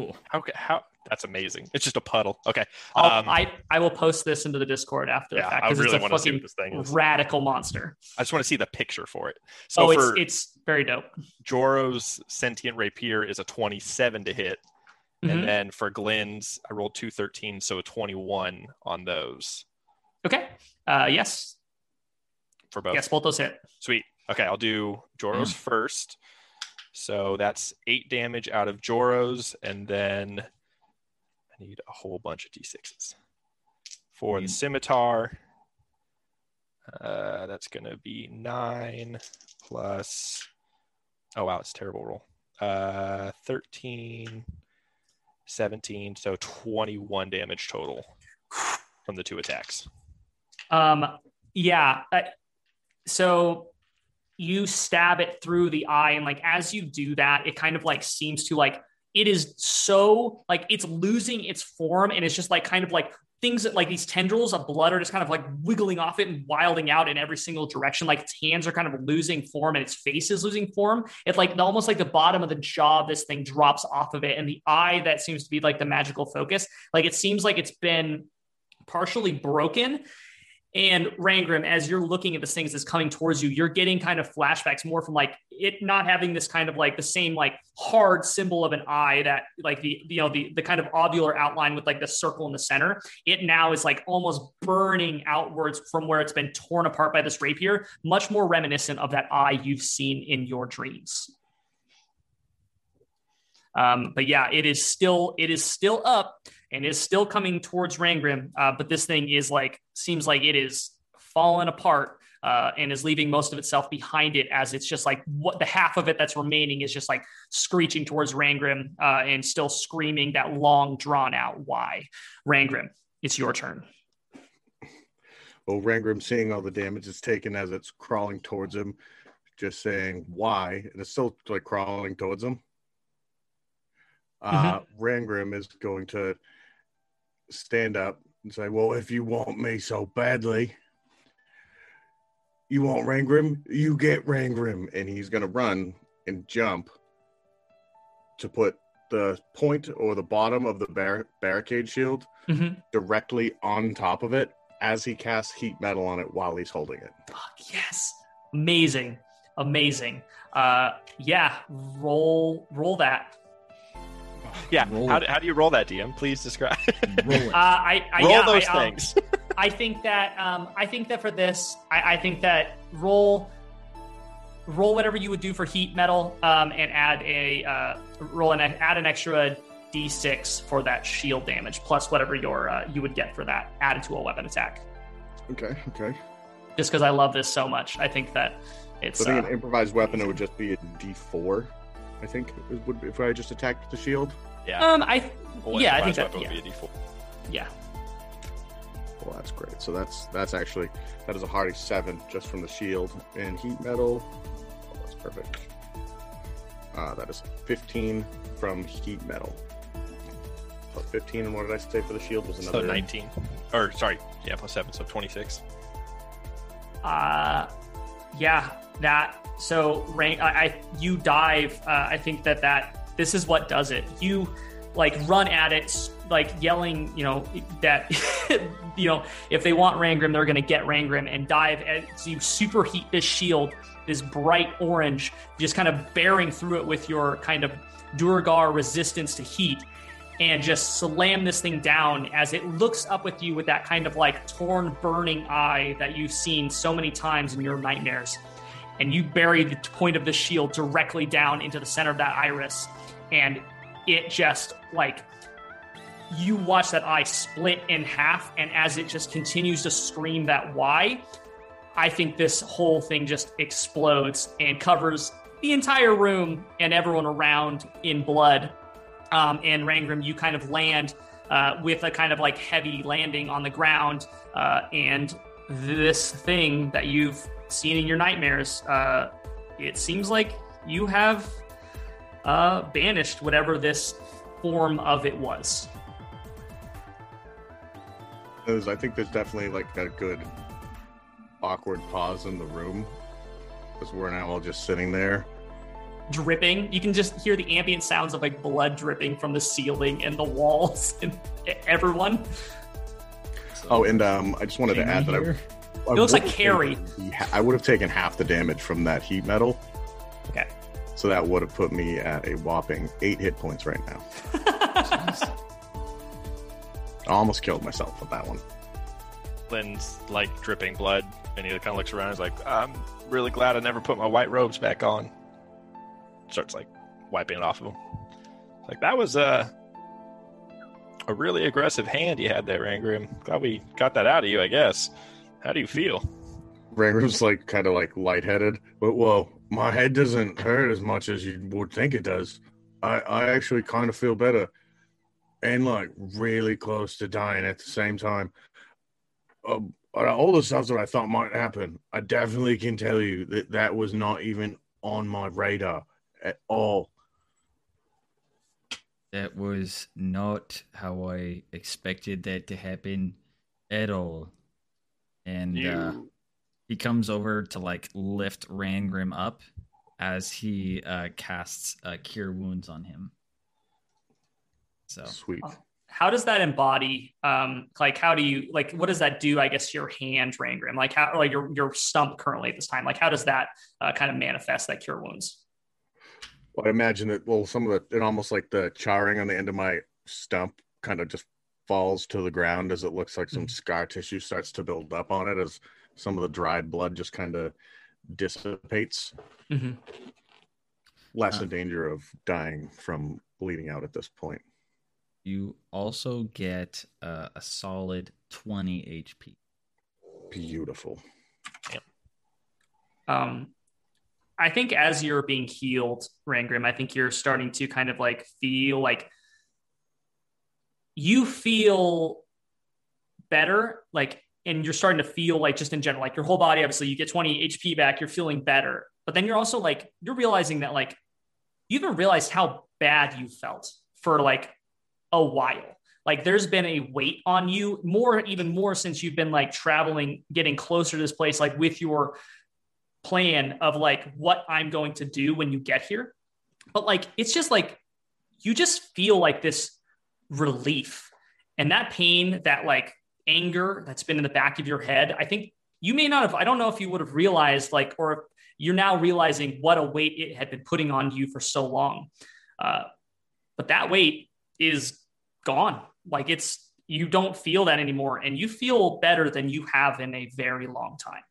Cool. how, how that's amazing. It's just a puddle. Okay. Um, I I will post this into the Discord after the yeah, fact I because really it's a want to see fucking this thing is. radical monster. I just want to see the picture for it. So oh, it's it's very dope. Joro's sentient rapier is a 27 to hit. Mhm. And then for Glenn's, I rolled two thirteen, so a 21 on those Okay. Uh, yes. for both. Yes, both those hit. Sweet. Okay, I'll do Joro's first. So that's eight damage out of Joro's, and then I need a whole bunch of d6s. For the Mm. scimitar, uh, that's going to be nine plus. Oh, wow, it's a terrible roll. Uh, 13, 17, so 21 damage total from the two attacks. Um, yeah. Uh, so you stab it through the eye, and like as you do that, it kind of like seems to like it is so like it's losing its form, and it's just like kind of like things that like these tendrils of blood are just kind of like wiggling off it and wilding out in every single direction. Like its hands are kind of losing form and its face is losing form. It's like almost like the bottom of the jaw of this thing drops off of it, and the eye that seems to be like the magical focus, like it seems like it's been partially broken. And Rangrim, as you're looking at this thing as it's coming towards you, you're getting kind of flashbacks more from like it not having this kind of like the same like hard symbol of an eye that like the you know the the kind of ovular outline with like the circle in the center. It now is like almost burning outwards from where it's been torn apart by this rapier, much more reminiscent of that eye you've seen in your dreams. Um, but yeah, it is still it is still up and is still coming towards Rangrim. Uh, but this thing is like seems like it is fallen apart uh, and is leaving most of itself behind it as it's just like what the half of it that's remaining is just like screeching towards Rangrim uh, and still screaming that long drawn out why. Rangrim, it's your turn. Well, Rangrim seeing all the damage it's taken as it's crawling towards him, just saying why, and it's still like crawling towards him. Uh, Rangrim is going to stand up and say, "Well, if you want me so badly, you want Rangrim, you get Rangrim," and he's going to run and jump to put the point or the bottom of the bar- barricade shield Mhm. directly on top of it as he casts heat metal on it while he's holding it. Fuck yes, amazing, amazing. Uh, yeah, roll roll that. Yeah. How, do- how do you roll that, DM? Please describe. Roll it. Uh, I, I roll yeah, those I, um, things. I think that um, I think that for this, I, I think that roll roll whatever you would do for heat metal, um, and add a uh, roll an add an extra d6 for that shield damage plus whatever your uh, you would get for that added to a weapon attack. Okay, okay. Just because I love this so much, I think that it's So I think uh, an improvised weapon it would just be a D4. I think it would if I just attacked the shield. Yeah. um I Well, yeah I think that weapon yeah be a D4. yeah Well, that's great. So that's that's actually that is a hardy seven just from the shield and heat metal. Oh, that's perfect. Uh, that is 15 from heat metal. Plus 15, and what did I say for the shield was So another 19. Or, sorry, yeah, plus 7, so 26. Uh, yeah, that. So, rank. I, I you dive. Uh, I think that that this is what does it. You like run at it, like yelling. You know that. you know if they want Rangrim, they're going to get Rangrim and dive as you superheat this shield, this bright orange, just kind of bearing through it with your kind of Duergar resistance to heat and just slam this thing down as it looks up with you with that kind of like torn, burning eye that you've seen so many times in your nightmares. And you bury the point of the shield directly down into the center of that iris, and it just like you watch that eye split in half, and as it just continues to scream that why, I think this whole thing just explodes and covers the entire room and everyone around in blood. Um, and Rangrim, you kind of land uh, with a kind of like heavy landing on the ground, uh, and this thing that you've seen in your nightmares, uh, it seems like you have uh, banished whatever this form of it was. I think there's definitely like a good awkward pause in the room because we're now all just sitting there. Dripping, you can just hear the ambient sounds of like blood dripping from the ceiling and the walls and everyone. Oh, and um, I just wanted to add that I, Here. I It looks like Carrie. I would have taken half the damage from that heat metal, Okay. So that would have put me at a whopping eight hit points right now. I almost killed myself with that one. Lynn's like dripping blood, and he kind of looks around. He's like, "I'm really glad I never put my white robes back on." Starts like wiping it off of him. Like that was a a really aggressive hand you had there, Rangrim. Glad we got that out of you. I guess. How do you feel? Rangrim's like kind of like lightheaded, but whoa, my head doesn't hurt as much as you would think it does. I I actually kind of feel better, and like really close to dying at the same time. Um, all the stuff that I thought might happen, I definitely can tell you that that was not even on my radar at all. That was not how I expected that to happen at all. And uh, You he comes over to like lift Rangrim up as he uh, casts uh, Cure Wounds on him. So Sweet. how does that embody um like how do you like what does that do i guess to your hand rangrim like how like your your stump currently at this time like how does that uh, kind of manifest that cure wounds Well, I imagine that. Well, some of the it almost like the charring on the end of my stump kind of just falls to the ground as it looks like some scar tissue starts to build up on it as some of the dried blood just kind of dissipates. mm-hmm. Less Uh. in danger of dying from bleeding out at this point. you also get uh, a solid 20 HP. Beautiful. um i think as you're being healed rangrim i think you're starting to kind of like feel like you feel better like and you're starting to feel like just in general like your whole body obviously you get 20 hp back you're feeling better. But then you're also like you're realizing that like you haven't realized how bad you felt for like a while. Like there's been a weight on you more even more since you've been like traveling getting closer to this place like with your plan of like what i'm going to do when you get here. But like it's just like you just feel like this relief and that pain that like anger that's been in the back of your head. I think you may not have i don't know if you would have realized like or you're now realizing what a weight it had been putting on you for so long. Uh, but that weight is gone. Like it's you don't feel that anymore and you feel better than you have in a very long time.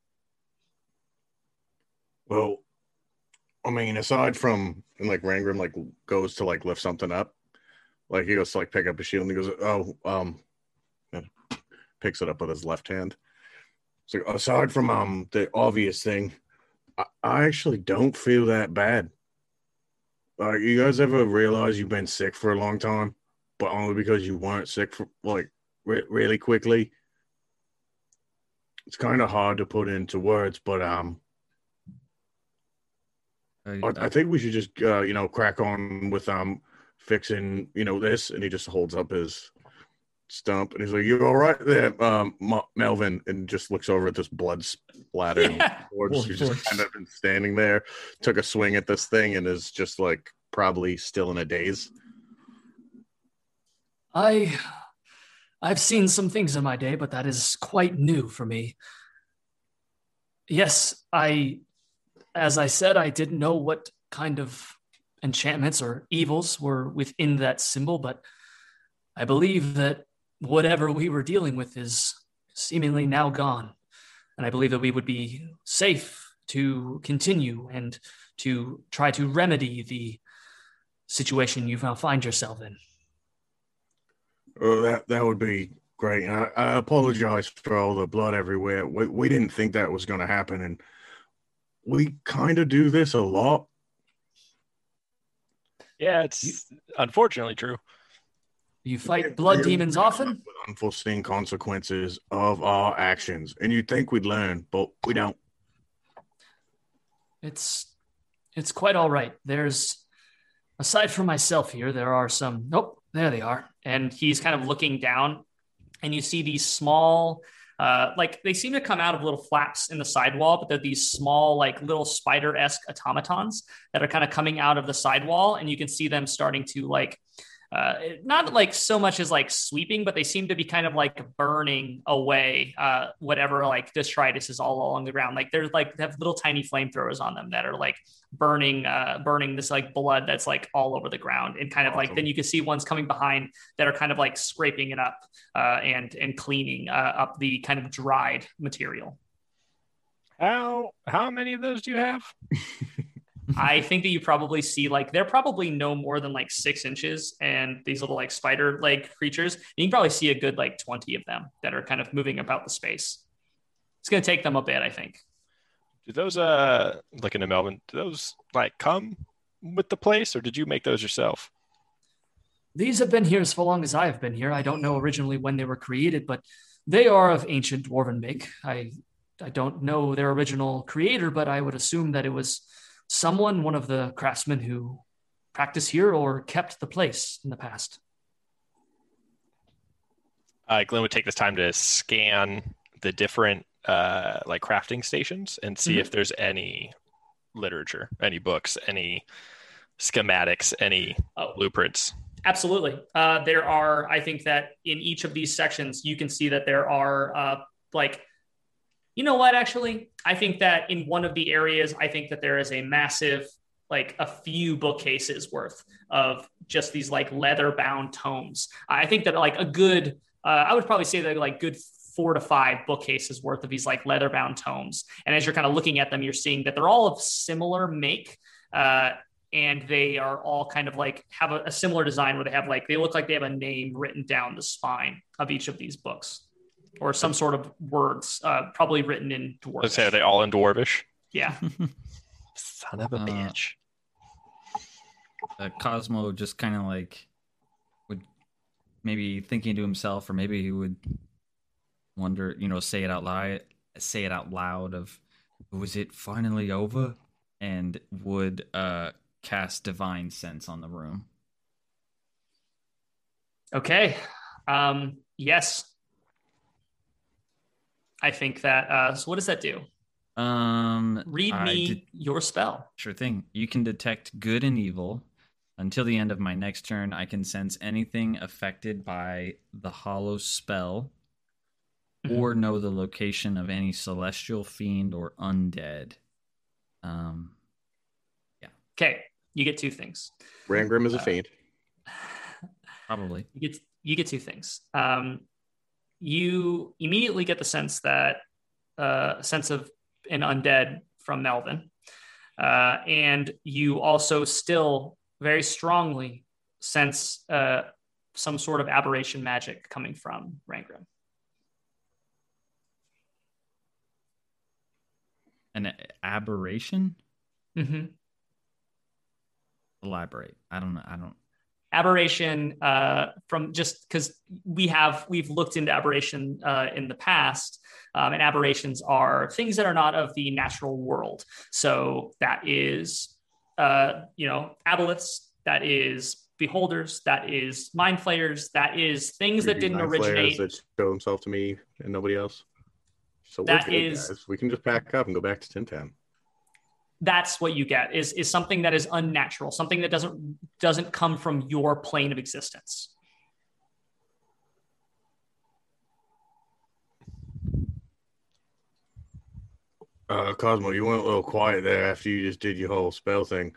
Well, I mean, aside from and like Rangrim like goes to like lift something up, like he goes to like pick up a shield and he goes, "Oh, um," picks it up with his left hand. So aside from um the obvious thing, I, I actually don't feel that bad. Like, you guys ever realize you've been sick for a long time, but only because you weren't sick for like re- really quickly? it's kind of hard to put into words, but um, Uh, I, I think we should just uh, you know crack on with um fixing you know this, and he just holds up his stump and he's like, "You all right there, um, Ma- Melvin?" And just looks over at this blood splattered Yeah. George, Oh, just kind of been standing there, took a swing at this thing, and is just like probably still in a daze. I I've seen some things in my day, but that is quite new for me. Yes, I as I said, I didn't know what kind of enchantments or evils were within that symbol, but I believe that whatever we were dealing with is seemingly now gone. And I believe that we would be safe to continue and to try to remedy the situation you now find yourself in. Oh, that that would be great. And I, I apologize for all the blood everywhere. We we didn't think that was going to happen, and we kind of do this a lot. Yeah, it's unfortunately true. You fight blood demons often? Unforeseen consequences of our actions, and you'd think we'd learn, but we don't. It's it's quite all right. There's aside from myself here, there are some nope, there they are. and he's kind of looking down and you see these small uh, like they seem to come out of little flaps in the sidewall but they're these small like little spider-esque automatons that are kind of coming out of the sidewall and you can see them starting to like uh, not like so much as like sweeping, but they seem to be kind of like burning away uh, whatever like detritus is all along the ground. Like they're like they have little tiny flamethrowers on them that are like burning, uh, burning this like blood that's like all over the ground, and kind of like then you can see ones coming behind that are kind of like scraping it up uh, and and cleaning uh, up the kind of dried material. How how many of those do you have? I think that you probably see like they're probably no more than like six inches, and these little like spider like creatures. You can probably see a good like twenty of them that are kind of moving about the space. It's going to take them a bit, I think. Do those uh looking at Melvin? Do those like come with the place, or did you make those yourself? These have been here as long as I have been here. I don't know originally when they were created, but they are of ancient dwarven make. I I don't know their original creator, but I would assume that it was someone, one of the craftsmen who practiced here or kept the place in the past. Uh, Glenn would take this time to scan the different uh like crafting stations and see Mhm. if there's any literature, any books, any schematics, any Oh, blueprints. Absolutely. Uh, there are, I think that in each of these sections, you can see that there are uh, like, you know what, actually? I think that in one of the areas, I think that there is a massive, like a few bookcases worth of just these like leather bound tomes. I think that like a good, uh, I would probably say that like good four to five bookcases worth of these like leather bound tomes. And as you're kind of looking at them, you're seeing that they're all of similar make. Uh, and they are all kind of like have a, a similar design where they have like they look like they have a name written down the spine of each of these books or some sort of words uh, probably written in dwarf Let's say are they all in dwarvish? yeah Son of a Uh, bitch. uh, Cosmo just kind of like would maybe thinking to himself, or maybe he would wonder, you know, say it out loud, say it out loud of, was it finally over? And would uh cast divine sense on the room. okay um yes i think that uh so what does that do Um, read me did- your spell Sure thing. You can detect good and evil. Until the end of my next turn, I can sense anything affected by the hallow spell Mhm. or know the location of any celestial fiend or undead. Um, yeah. okay you get two things Rangrim is a Uh, fiend. probably. you get you get two things. Um, you immediately get the sense that uh, a sense of an undead from Melvin, uh, and you also still very strongly sense uh, some sort of aberration magic coming from Rangrim. An aberration? Mm-hmm. Elaborate. I don't know. I don't. Aberration uh, from just because we have we've looked into aberration uh, in the past um, and aberrations are things that are not of the natural world so that is uh, you know aboleths that is beholders that is mind flayers that is things that didn't originate that show himself to me and nobody else. So That good, is- guys. We can just pack up and go back to Tin Town. That's what you get is is something that is unnatural something that doesn't doesn't come from your plane of existence Uh, Cosmo, you went a little quiet there after you just did your whole spell thing.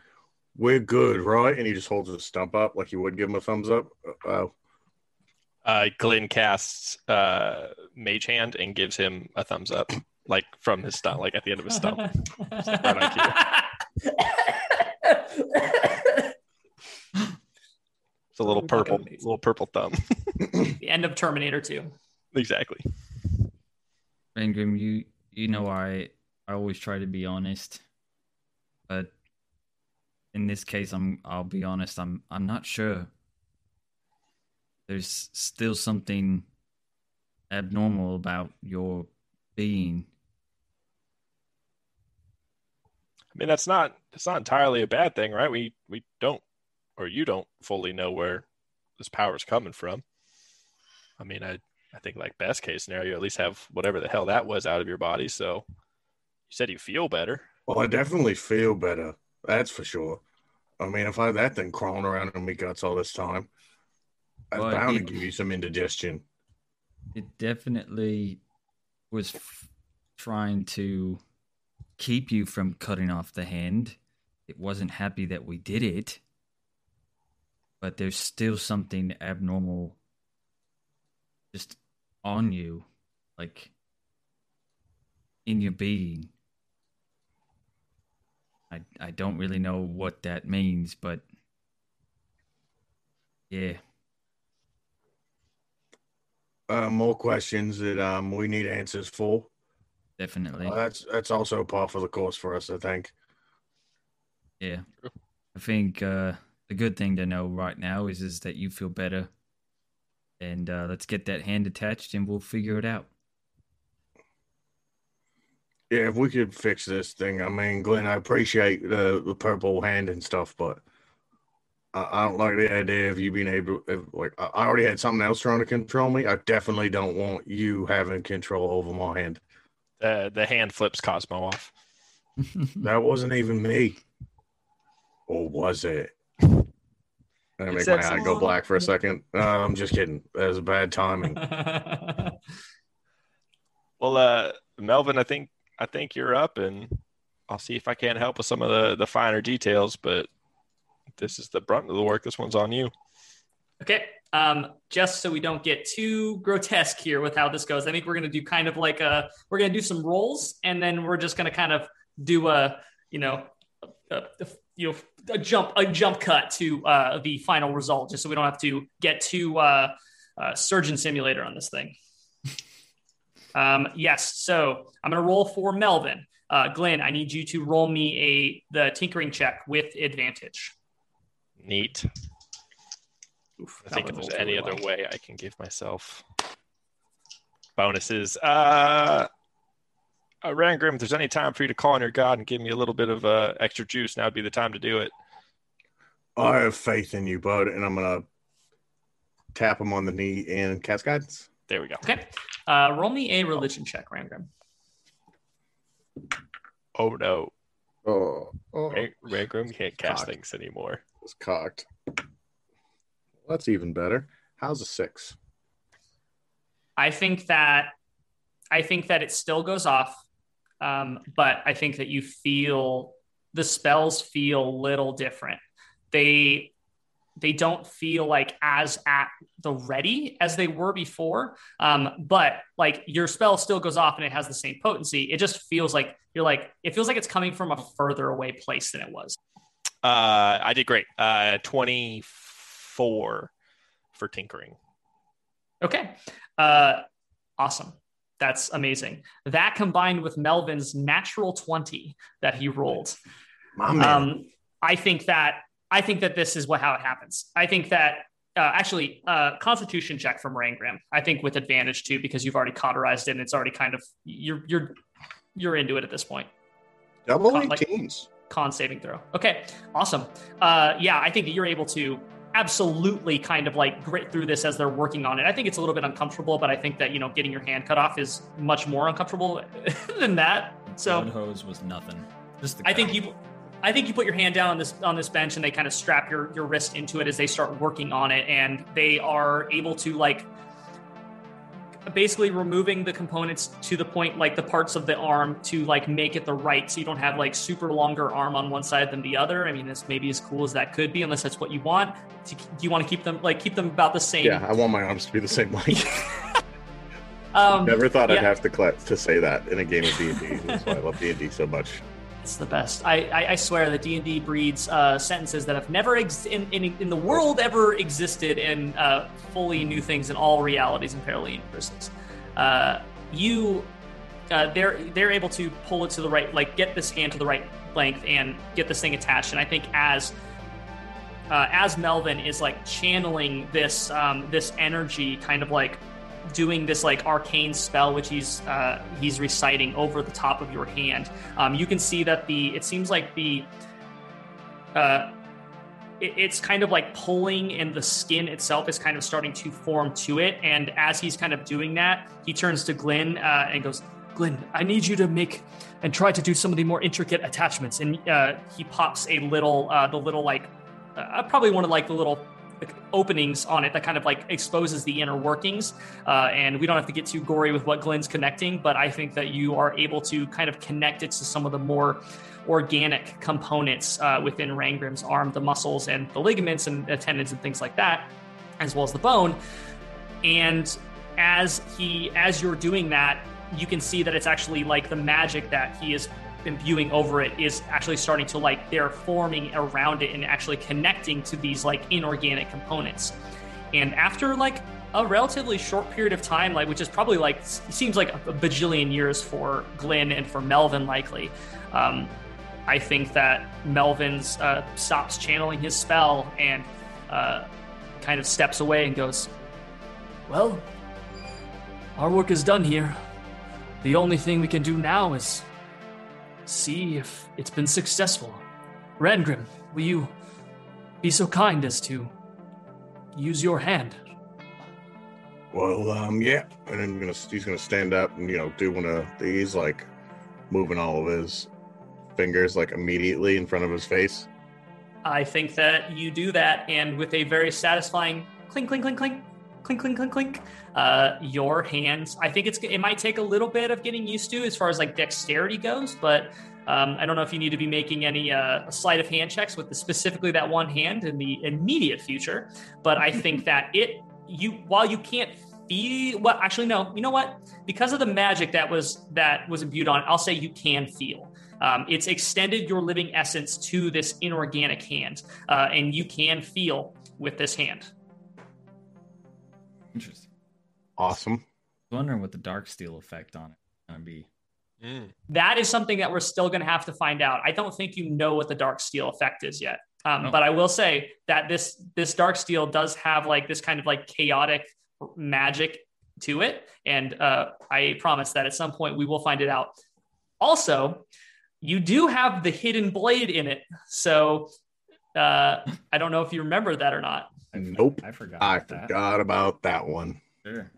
We're good, right? And he just holds his stump up like you would give him a thumbs up. Uh, Uh, Glenn casts uh, Mage Hand and gives him a thumbs up, like from his stump, like at the end of his stump. It's a little purple, amazing. little purple thumb. the end of terminator 2 exactly. Rangrim, you you know I I always try to be honest, but in this case, I'm I'll be honest. I'm I'm not sure. There's still something abnormal about your being. I mean, that's not it's not entirely a bad thing, right? We we don't, or you don't fully know where this power is coming from. I mean, I I think like best case scenario, you at least have whatever the hell that was out of your body. So you said you feel better. well, I definitely feel better. That's for sure. I mean, if I had that thing crawling around in my guts all this time, that's Well, bound it- to give you some indigestion. It definitely was f- trying to keep you from cutting off the hand. It wasn't happy that we did it, but there's still something abnormal just on you, like in your being. I I don't really know what that means, but yeah. Uh, more questions that um we need answers for. Definitely. Uh, that's that's also part for the course for us, I think. Yeah. I think uh, the good thing to know right now is is that you feel better. And uh, let's get that hand attached and we'll figure it out. Yeah, if we could fix this thing, I mean, Glenn, I appreciate the the purple hand and stuff, but I, I don't like the idea of you being able. If, like, I I already had something else trying to control me. I definitely don't want you having control over my hand. Uh, the hand flips Cosmo off. That wasn't even me, or was it? I make said my eye go black for a second. Uh, I'm just kidding. That was bad timing. Well, uh, Melvin, I think I think you're up, and I'll see if I can't help with some of the the finer details. But this is the brunt of the work. This one's on you. Okay. Um, just so we don't get too grotesque here with how this goes, I think we're going to do kind of like a, we're going to do some rolls and then we're just going to kind of do a, you know, a, a, you know, a jump, a jump cut to uh, the final result, just so we don't have to get too uh, uh, surgeon simulator on this thing. um, yes. So I'm going to roll for Melvin. Uh, Glenn, I need you to roll me a the tinkering check with advantage. Neat. Oof, I think if there's any other well. way I can give myself bonuses. Uh, uh Rangrim, if there's any time for you to call on your god and give me a little bit of uh, extra juice, now would be the time to do it. I have faith in you, bud, and I'm gonna tap him on the knee and cast guidance. There we go. Okay. Uh, roll me a religion check, Rangrim. Oh no, Oh, oh. Rang- Rangrim can't cast Cock. things anymore. It's cocked. That's even better. How's a six? I think that I think that it still goes off, um, but I think that you feel the spells feel a little different. They they don't feel like as at the ready as they were before. Um, but like your spell still goes off and it has the same potency. It just feels like you're like it feels like it's coming from a further away place than it was. Uh, I did great. Uh, 24 for tinkering. Okay. Uh, awesome. That's amazing. That combined with Melvin's natural 20 that he rolled. Um, I think that I think that this is what how it happens. I think that uh, actually uh, Constitution check from Rangrim. I think with advantage too because you've already cauterized it and it's already kind of you're you're you're into it at this point. Double Con- like- 18s. Con saving throw. Okay, awesome. Uh, yeah, I think that you're able to absolutely kind of like grit through this as they're working on it. I think it's a little bit uncomfortable, but I think that you know getting your hand cut off is much more uncomfortable than that. So Blood hose was nothing. Just the I think you I think you put your hand down on this on this bench and they kind of strap your your wrist into it as they start working on it and they are able to like basically removing the components to the point like the parts of the arm to like make it the right so you don't have like super longer arm on one side than the other. I mean, this maybe as cool as that could be unless that's what you want. Do you want to keep them like keep them about the same? Yeah, I want my arms to be the same length. Um, Never thought I'd have to cla to say that in a game of D and D. That's why I love D and D so much. It's the best. I, I, I swear that D and D breeds uh, sentences that have never ex- in, in in the world ever existed in uh, fully new things in all realities and parallel universes. Uh, you, uh, they're they're able to pull it to the right, like get this hand to the right length and get this thing attached. And I think as uh, as Melvin is like channeling this um, this energy, kind of like doing this like arcane spell, which he's uh, he's reciting over the top of your hand. Um, you can see that the it seems like the uh, it- it's kind of like pulling, and the skin itself is kind of starting to form to it. And as he's kind of doing that, he turns to Glenn uh, and goes, "Glenn, I need you to make and try to do some of the more intricate attachments." And uh, he pops a little, uh, the little like, uh, probably one of like the little openings on it that kind of like exposes the inner workings. Uh, and we don't have to get too gory with what Glenn's connecting, but I think that you are able to kind of connect it to some of the more organic components uh, within Rangrim's arm, the muscles and the ligaments and the tendons and things like that, as well as the bone. And as he, as you're doing that, you can see that it's actually like the magic that he is imbuing over it is actually starting to like they're forming around it and actually connecting to these like inorganic components. And after like a relatively short period of time, like which is probably like seems like a bajillion years for Glenn and for Melvin likely. Um, I think that Melvin's uh, stops channeling his spell and uh, kind of steps away and goes, Well, our work is done here. The only thing we can do now is see if it's been successful. Rangrim, will you be so kind as to use your hand? Well, um, yeah, and then gonna he's gonna stand up and you know do one of these, like moving all of his fingers like immediately in front of his face. I think that you do that, and with a very satisfying clink, clink, clink, clink, clink, clink, clink, clink, uh, your hands. I think it's it might take a little bit of getting used to as far as like dexterity goes, but um, I don't know if you need to be making any uh, sleight of hand checks with the, specifically that one hand in the immediate future. But I think that it you while you can't feel well actually no you know what because of the magic that was that was imbued on it i'll say you can feel um, it's extended your living essence to this inorganic hand uh, and you can feel with this hand Interesting. Awesome. I was wondering what the dark steel effect on it gonna be. Mm. that is something that we're still going to have to find out i don't think you know what the dark steel effect is yet um, No. but i will say that this this dark steel does have like this kind of like chaotic magic to it and uh, i promise that at some point we will find it out also you do have the hidden blade in it so uh, i don't know if you remember that or not I for- Nope. I forgot. I about that. forgot about that one. Sure.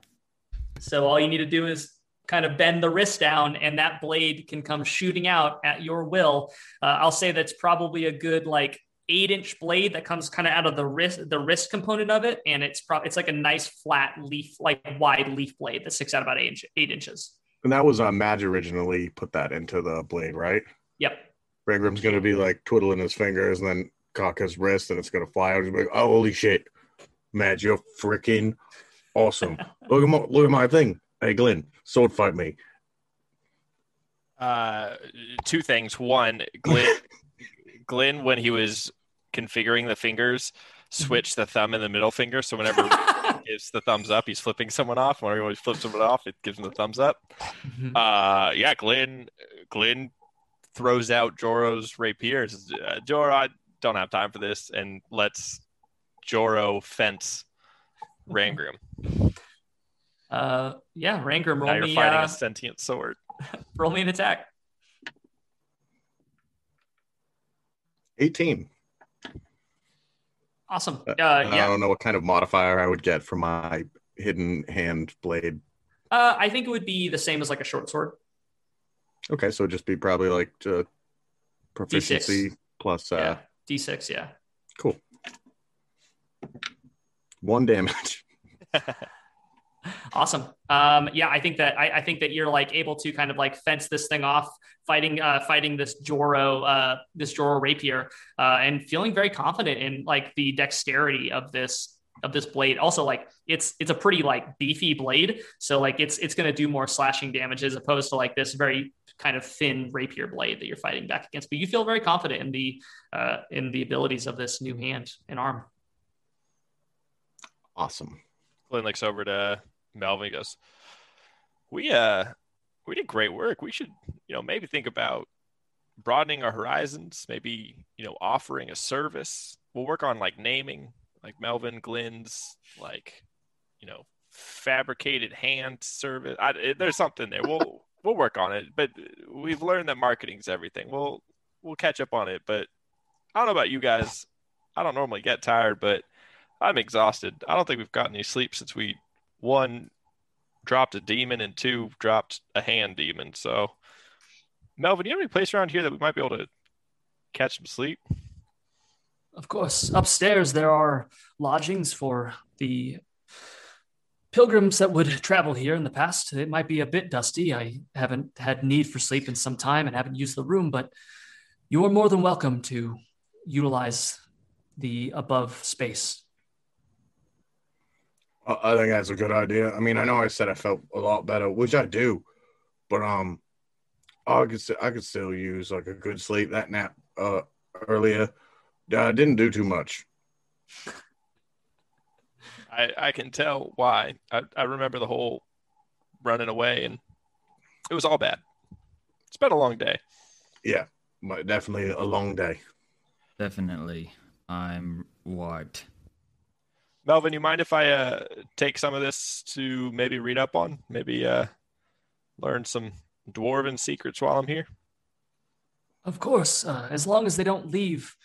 So all you need to do is kind of bend the wrist down, and that blade can come shooting out at your will. Uh, I'll say that's probably a good like eight inch blade that comes kind of out of the wrist, the wrist component of it, and it's probably it's like a nice flat leaf, like wide leaf blade that sticks out about eight, inch, eight inches. And that was uh, Madge originally put that into the blade, right? Yep. Rangrim's gonna be like twiddling his fingers and then cock his wrist and it's gonna fly out. He's like, oh, holy shit, Madge, you're freaking awesome. look at my look at my thing. Hey, Glenn, sword fight me. Uh, two things. One, Glenn, Glenn, when he was configuring the fingers, switched the thumb and the middle finger. So whenever he gives the thumbs up, he's flipping someone off. Whenever he flips someone off, it gives him the thumbs up. Uh, yeah, Glenn, Glenn throws out Joro's rapiers. Uh, Joro, I, don't have time for this and let's Joro fence Rangrim. Uh, yeah, Rangrim, Now roll you're me, fighting uh, a sentient sword. roll me an attack. 18. Awesome. Uh, I yeah, don't know what kind of modifier I would get for my hidden hand blade. uh, I think it would be the same as like a short sword. Okay, so it'd just be probably like uh, proficiency plus uh, yeah, D6. Yeah. cool. One damage. Awesome. Um, yeah, I think that I, I think that you're like able to kind of like fence this thing off, fighting uh, fighting this Joro uh, this Joro rapier, uh, and feeling very confident in like the dexterity of this of this blade. Also, like it's it's a pretty like beefy blade, so like it's it's going to do more slashing damage as opposed to like this very kind of thin rapier blade that you're fighting back against. But you feel very confident in the uh, in the abilities of this new hand and arm. Awesome. Glenn looks over to Melvin. Goes, "We uh, we did great work. We should, you know, maybe think about broadening our horizons. Maybe you know, offering a service. We'll work on like naming, like Melvin Glenn's like you know, fabricated hand service. I, it, there's something there. We'll we'll work on it. But we've learned that marketing's everything. We'll we'll catch up on it. But I don't know about you guys. I don't normally get tired, but I'm exhausted. I don't think we've gotten any sleep since we one dropped a demon and two dropped a hand demon. So, Melvin, you have any place around here that we might be able to catch some sleep? Of course, upstairs there are lodgings for the pilgrims that would travel here in the past. It might be a bit dusty. I haven't had need for sleep in some time and haven't used the room, but you are more than welcome to utilize the above space. I think that's a good idea. I mean, I know I said I felt a lot better, which I do, but um, I could I could still use like a good sleep. That nap uh earlier uh, didn't do too much. I, I can tell why. I, I remember the whole running away, and it was all bad. It's been a long day. Yeah, but definitely a long day. Definitely. I'm wiped. Melvin, you mind if I uh, take some of this to maybe read up on? Maybe uh, learn some dwarven secrets while I'm here? Of course, uh, as long as they don't leave,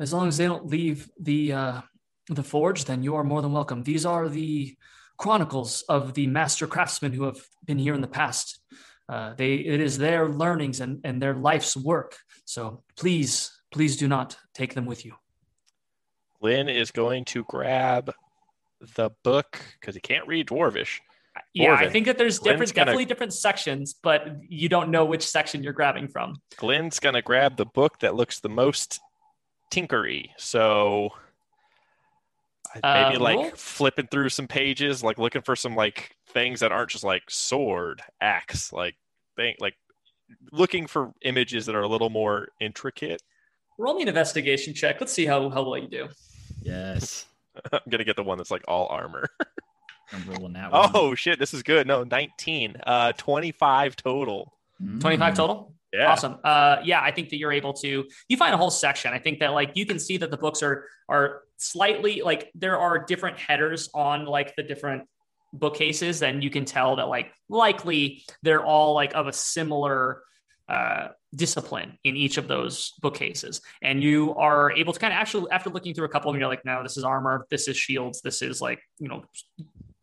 as long as they don't leave the uh, the forge, then you are more than welcome. These are the chronicles of the master craftsmen who have been here in the past. Uh, they it is their learnings and, and their life's work. So please, please do not take them with you. Lynn is going to grab the book because he can't read Dwarvish. Yeah, I think that there's Glenn's different, gonna- definitely different sections, but you don't know which section you're grabbing from. Glenn's going to grab the book that looks the most tinkery. So Uh, maybe like roll? flipping through some pages, like looking for some like things that aren't just like sword, axe, like thing, like looking for images that are a little more intricate. Roll me an investigation check. Let's see how, how well you do. Yes. I'm gonna get the one that's like all armor. I'm rolling that one. oh shit, this is good. No, 19, uh, 25 total. Mm. 25 total? Yeah, Awesome. Uh, yeah, I think that you're able to. You find a whole section. I think that like you can see that the books are are slightly like there are different headers on like the different bookcases, and you can tell that like likely they're all like of a similar uh, discipline in each of those bookcases, and you are able to kind of actually after looking through a couple of them, you're like, no, this is armor, this is shields, this is like you know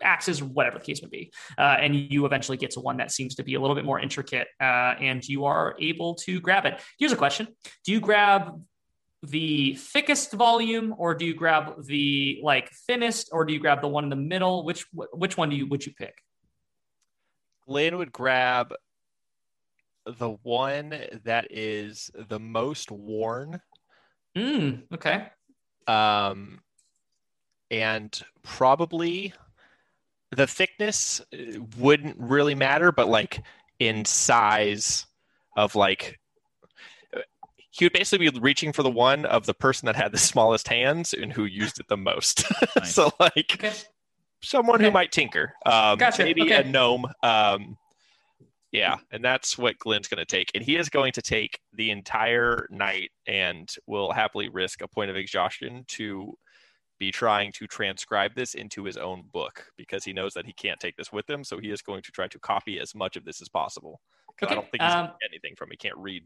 axes, whatever the case may be. Uh, and you eventually get to one that seems to be a little bit more intricate, uh, and you are able to grab it. Here's a question: Do you grab the thickest volume, or do you grab the like thinnest, or do you grab the one in the middle? Which which one do you would you pick? Lynn would grab the one that is the most worn, Mm, okay. um, and probably the thickness uh, wouldn't really matter, but like in size of like uh, he would basically be reaching for the one of the person that had the smallest hands and who used it the most. Nice. so like Okay. someone who might tinker, um, Gotcha, maybe okay. a gnome. Um, Yeah, and that's what Glenn's going to take. And he is going to take the entire night and will happily risk a point of exhaustion to be trying to transcribe this into his own book because he knows that he can't take this with him. So he is going to try to copy as much of this as possible. 'Cause Okay, I don't think he's um, going to get anything from it. He can't read.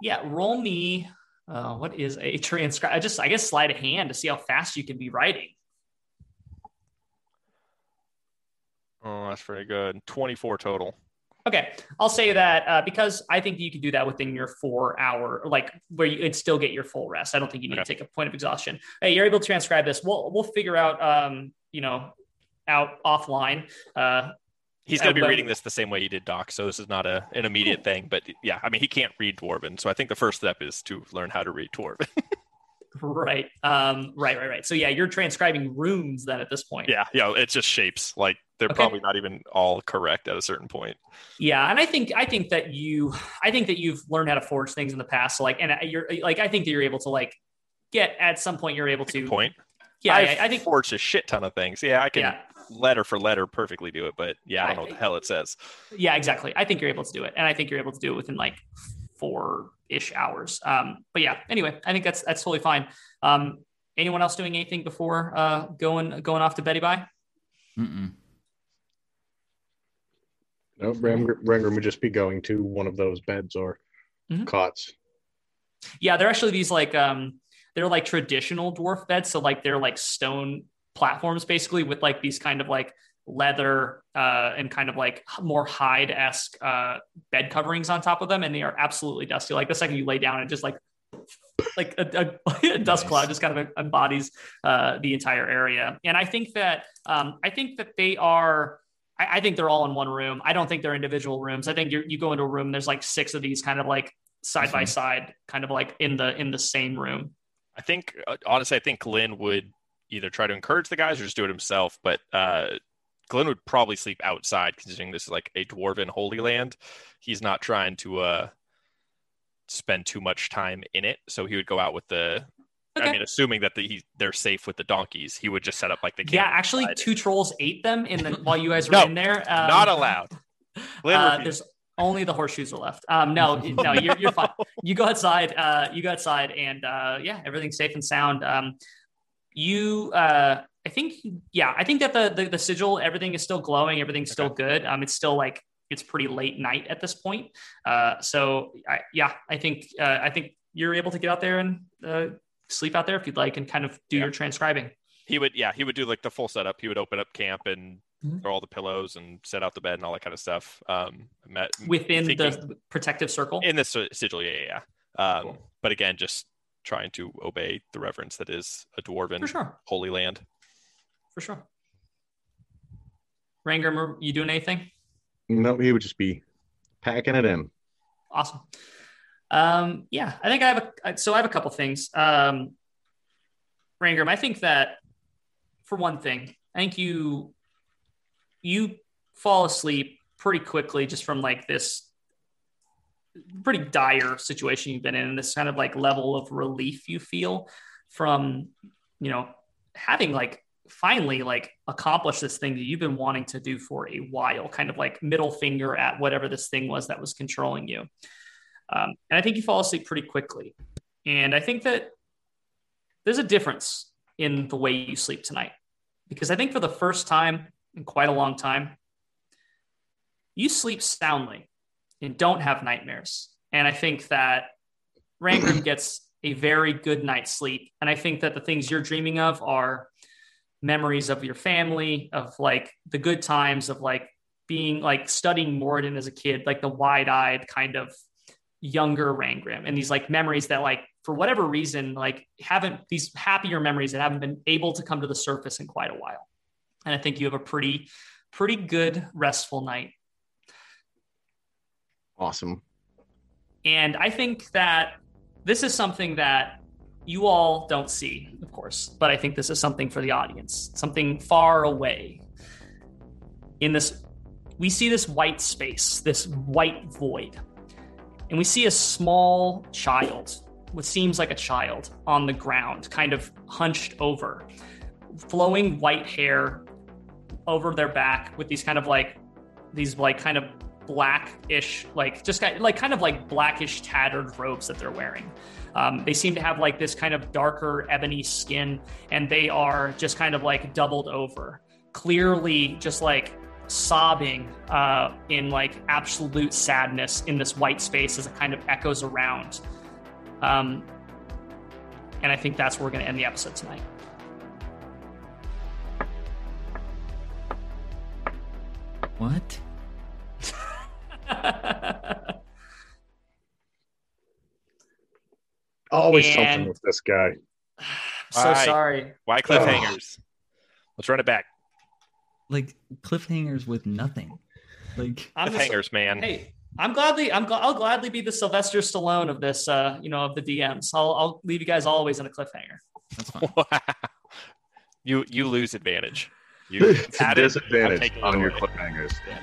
Yeah, roll me. Uh, what is a transcribe? I just, I guess, slide a hand to see how fast you can be writing. Oh, that's very good. 24 total. Okay, I'll say that uh, because I think you can do that within your four hour, like where you would still get your full rest. I don't think you need to take a point of exhaustion. Hey, you're able to transcribe this. We'll we'll figure out, um, you know, out offline. Uh, He's going to be but- reading this the same way he did Doc. So this is not a, an immediate thing. But yeah, I mean, he can't read Dwarven. So I think the first step is to learn how to read Dwarven. right, um, right, right, right. So yeah, you're transcribing runes then at this point. yeah, yeah. It's just shapes. Like they're Okay. probably not even all correct at a certain point. Yeah, and I think I think that you I think that you've learned how to forge things in the past. So like, and you're like, I think that you're able to like get at some point you're able to. Good point. Yeah, I've I, I think. forged a shit ton of things. Yeah, I can Yeah, letter for letter perfectly do it, but yeah, I don't know what the hell it says. yeah, exactly. I think you're able to do it, and I think you're able to do it within like four ish hours. Um, but yeah, anyway, I think that's that's totally fine. Um, anyone else doing anything before uh going going off to Betty Bye? Mm-mm. No, Rangrim Rangrim would just be going to one of those beds or Mhm. cots. Yeah, they're actually these like um they're like traditional dwarf beds. So like they're like stone platforms basically with like these kind of like leather uh and kind of like more hide-esque uh bed coverings on top of them and they are absolutely dusty. Like the second you lay down it just like like a, a, a dust Nice. cloud just kind of embodies uh the entire area. And I think that um I think that they are I, I think they're all in one room. I don't think they're individual rooms. I think you you go into a room, there's like six of these kind of like side by Mhm. side, kind of like in the in the same room. I think uh, honestly, I think Glenn would either try to encourage the guys or just do it himself. But uh, Glenn would probably sleep outside, considering this is like a dwarven holy land. He's not trying to uh, spend too much time in it, so he would go out with the. Okay. I mean, assuming that the, he, they're safe with the donkeys, he would just set up like the camp. Yeah, actually, outside. two trolls ate them in the while you guys were No, in there. Um, not allowed. Uh, there's only the horseshoes are left. Um, no, no, you're, you're fine. You go outside. Uh, you go outside, and uh, yeah, everything's safe and sound. Um, you, uh, I think, yeah, I think that the, the the sigil, everything is still glowing. Everything's still good. Um, it's still like it's pretty late night at this point. Uh, so I, yeah, I think uh, I think you're able to get out there and uh, sleep out there if you'd like, and kind of do Yeah. your transcribing. he would yeah he would do like the full setup he would open up camp and Mhm. throw all the pillows and set out the bed and all that kind of stuff um met within thinking- the protective circle. in this sigil yeah yeah, yeah. um Cool. but again just trying to obey the reverence that is a dwarven for sure, holy land for sure. Rangrim, you doing anything? No, he would just be packing it in. Awesome. Um, yeah, I think I have a so I have a couple things. Um, Rangrim, I think that for one thing, I think you you fall asleep pretty quickly just from like this pretty dire situation you've been in, and this kind of like level of relief you feel from you know having like finally like accomplished this thing that you've been wanting to do for a while, kind of like middle finger at whatever this thing was that was controlling you. Um, and I think you fall asleep pretty quickly. And I think that there's a difference in the way you sleep tonight. Because I think for the first time in quite a long time, you sleep soundly and don't have nightmares. And I think that Rangrim gets a very good night's sleep. And I think that the things you're dreaming of are memories of your family, of like the good times of like being like studying Moradin as a kid, like the wide eyed kind of younger Rangrim and these like memories that like for whatever reason like haven't these happier memories that haven't been able to come to the surface in quite a while. And I think you have a pretty pretty good restful night. Awesome. And I think that this is something that you all don't see, of course, but I think this is something for the audience, something far away. In this, we see this white space, this white void, and we see a small child, what seems like a child, on the ground, kind of hunched over, flowing white hair over their back with these kind of like, these like kind of blackish, like just kind like kind of like blackish tattered robes that they're wearing. Um, they seem to have like this kind of darker ebony skin, and they are just kind of like doubled over, clearly just like sobbing uh, in like absolute sadness in this white space as it kind of echoes around. Um, and I think that's where we're going to end the episode tonight. What? Always And- something with this guy. so Alright. sorry. Why cliffhangers? Let's run it back. Like cliffhangers with nothing. Like I'm Cliffhangers, man. Hey, I'm gladly I'm gl- I'll gladly be the Sylvester Stallone of this uh you know of the DMs. I'll I'll leave you guys always in a cliffhanger. that's fine. Wow. You you lose advantage. You It's a had it, I'm disadvantage taking it on your cliffhangers. Yeah.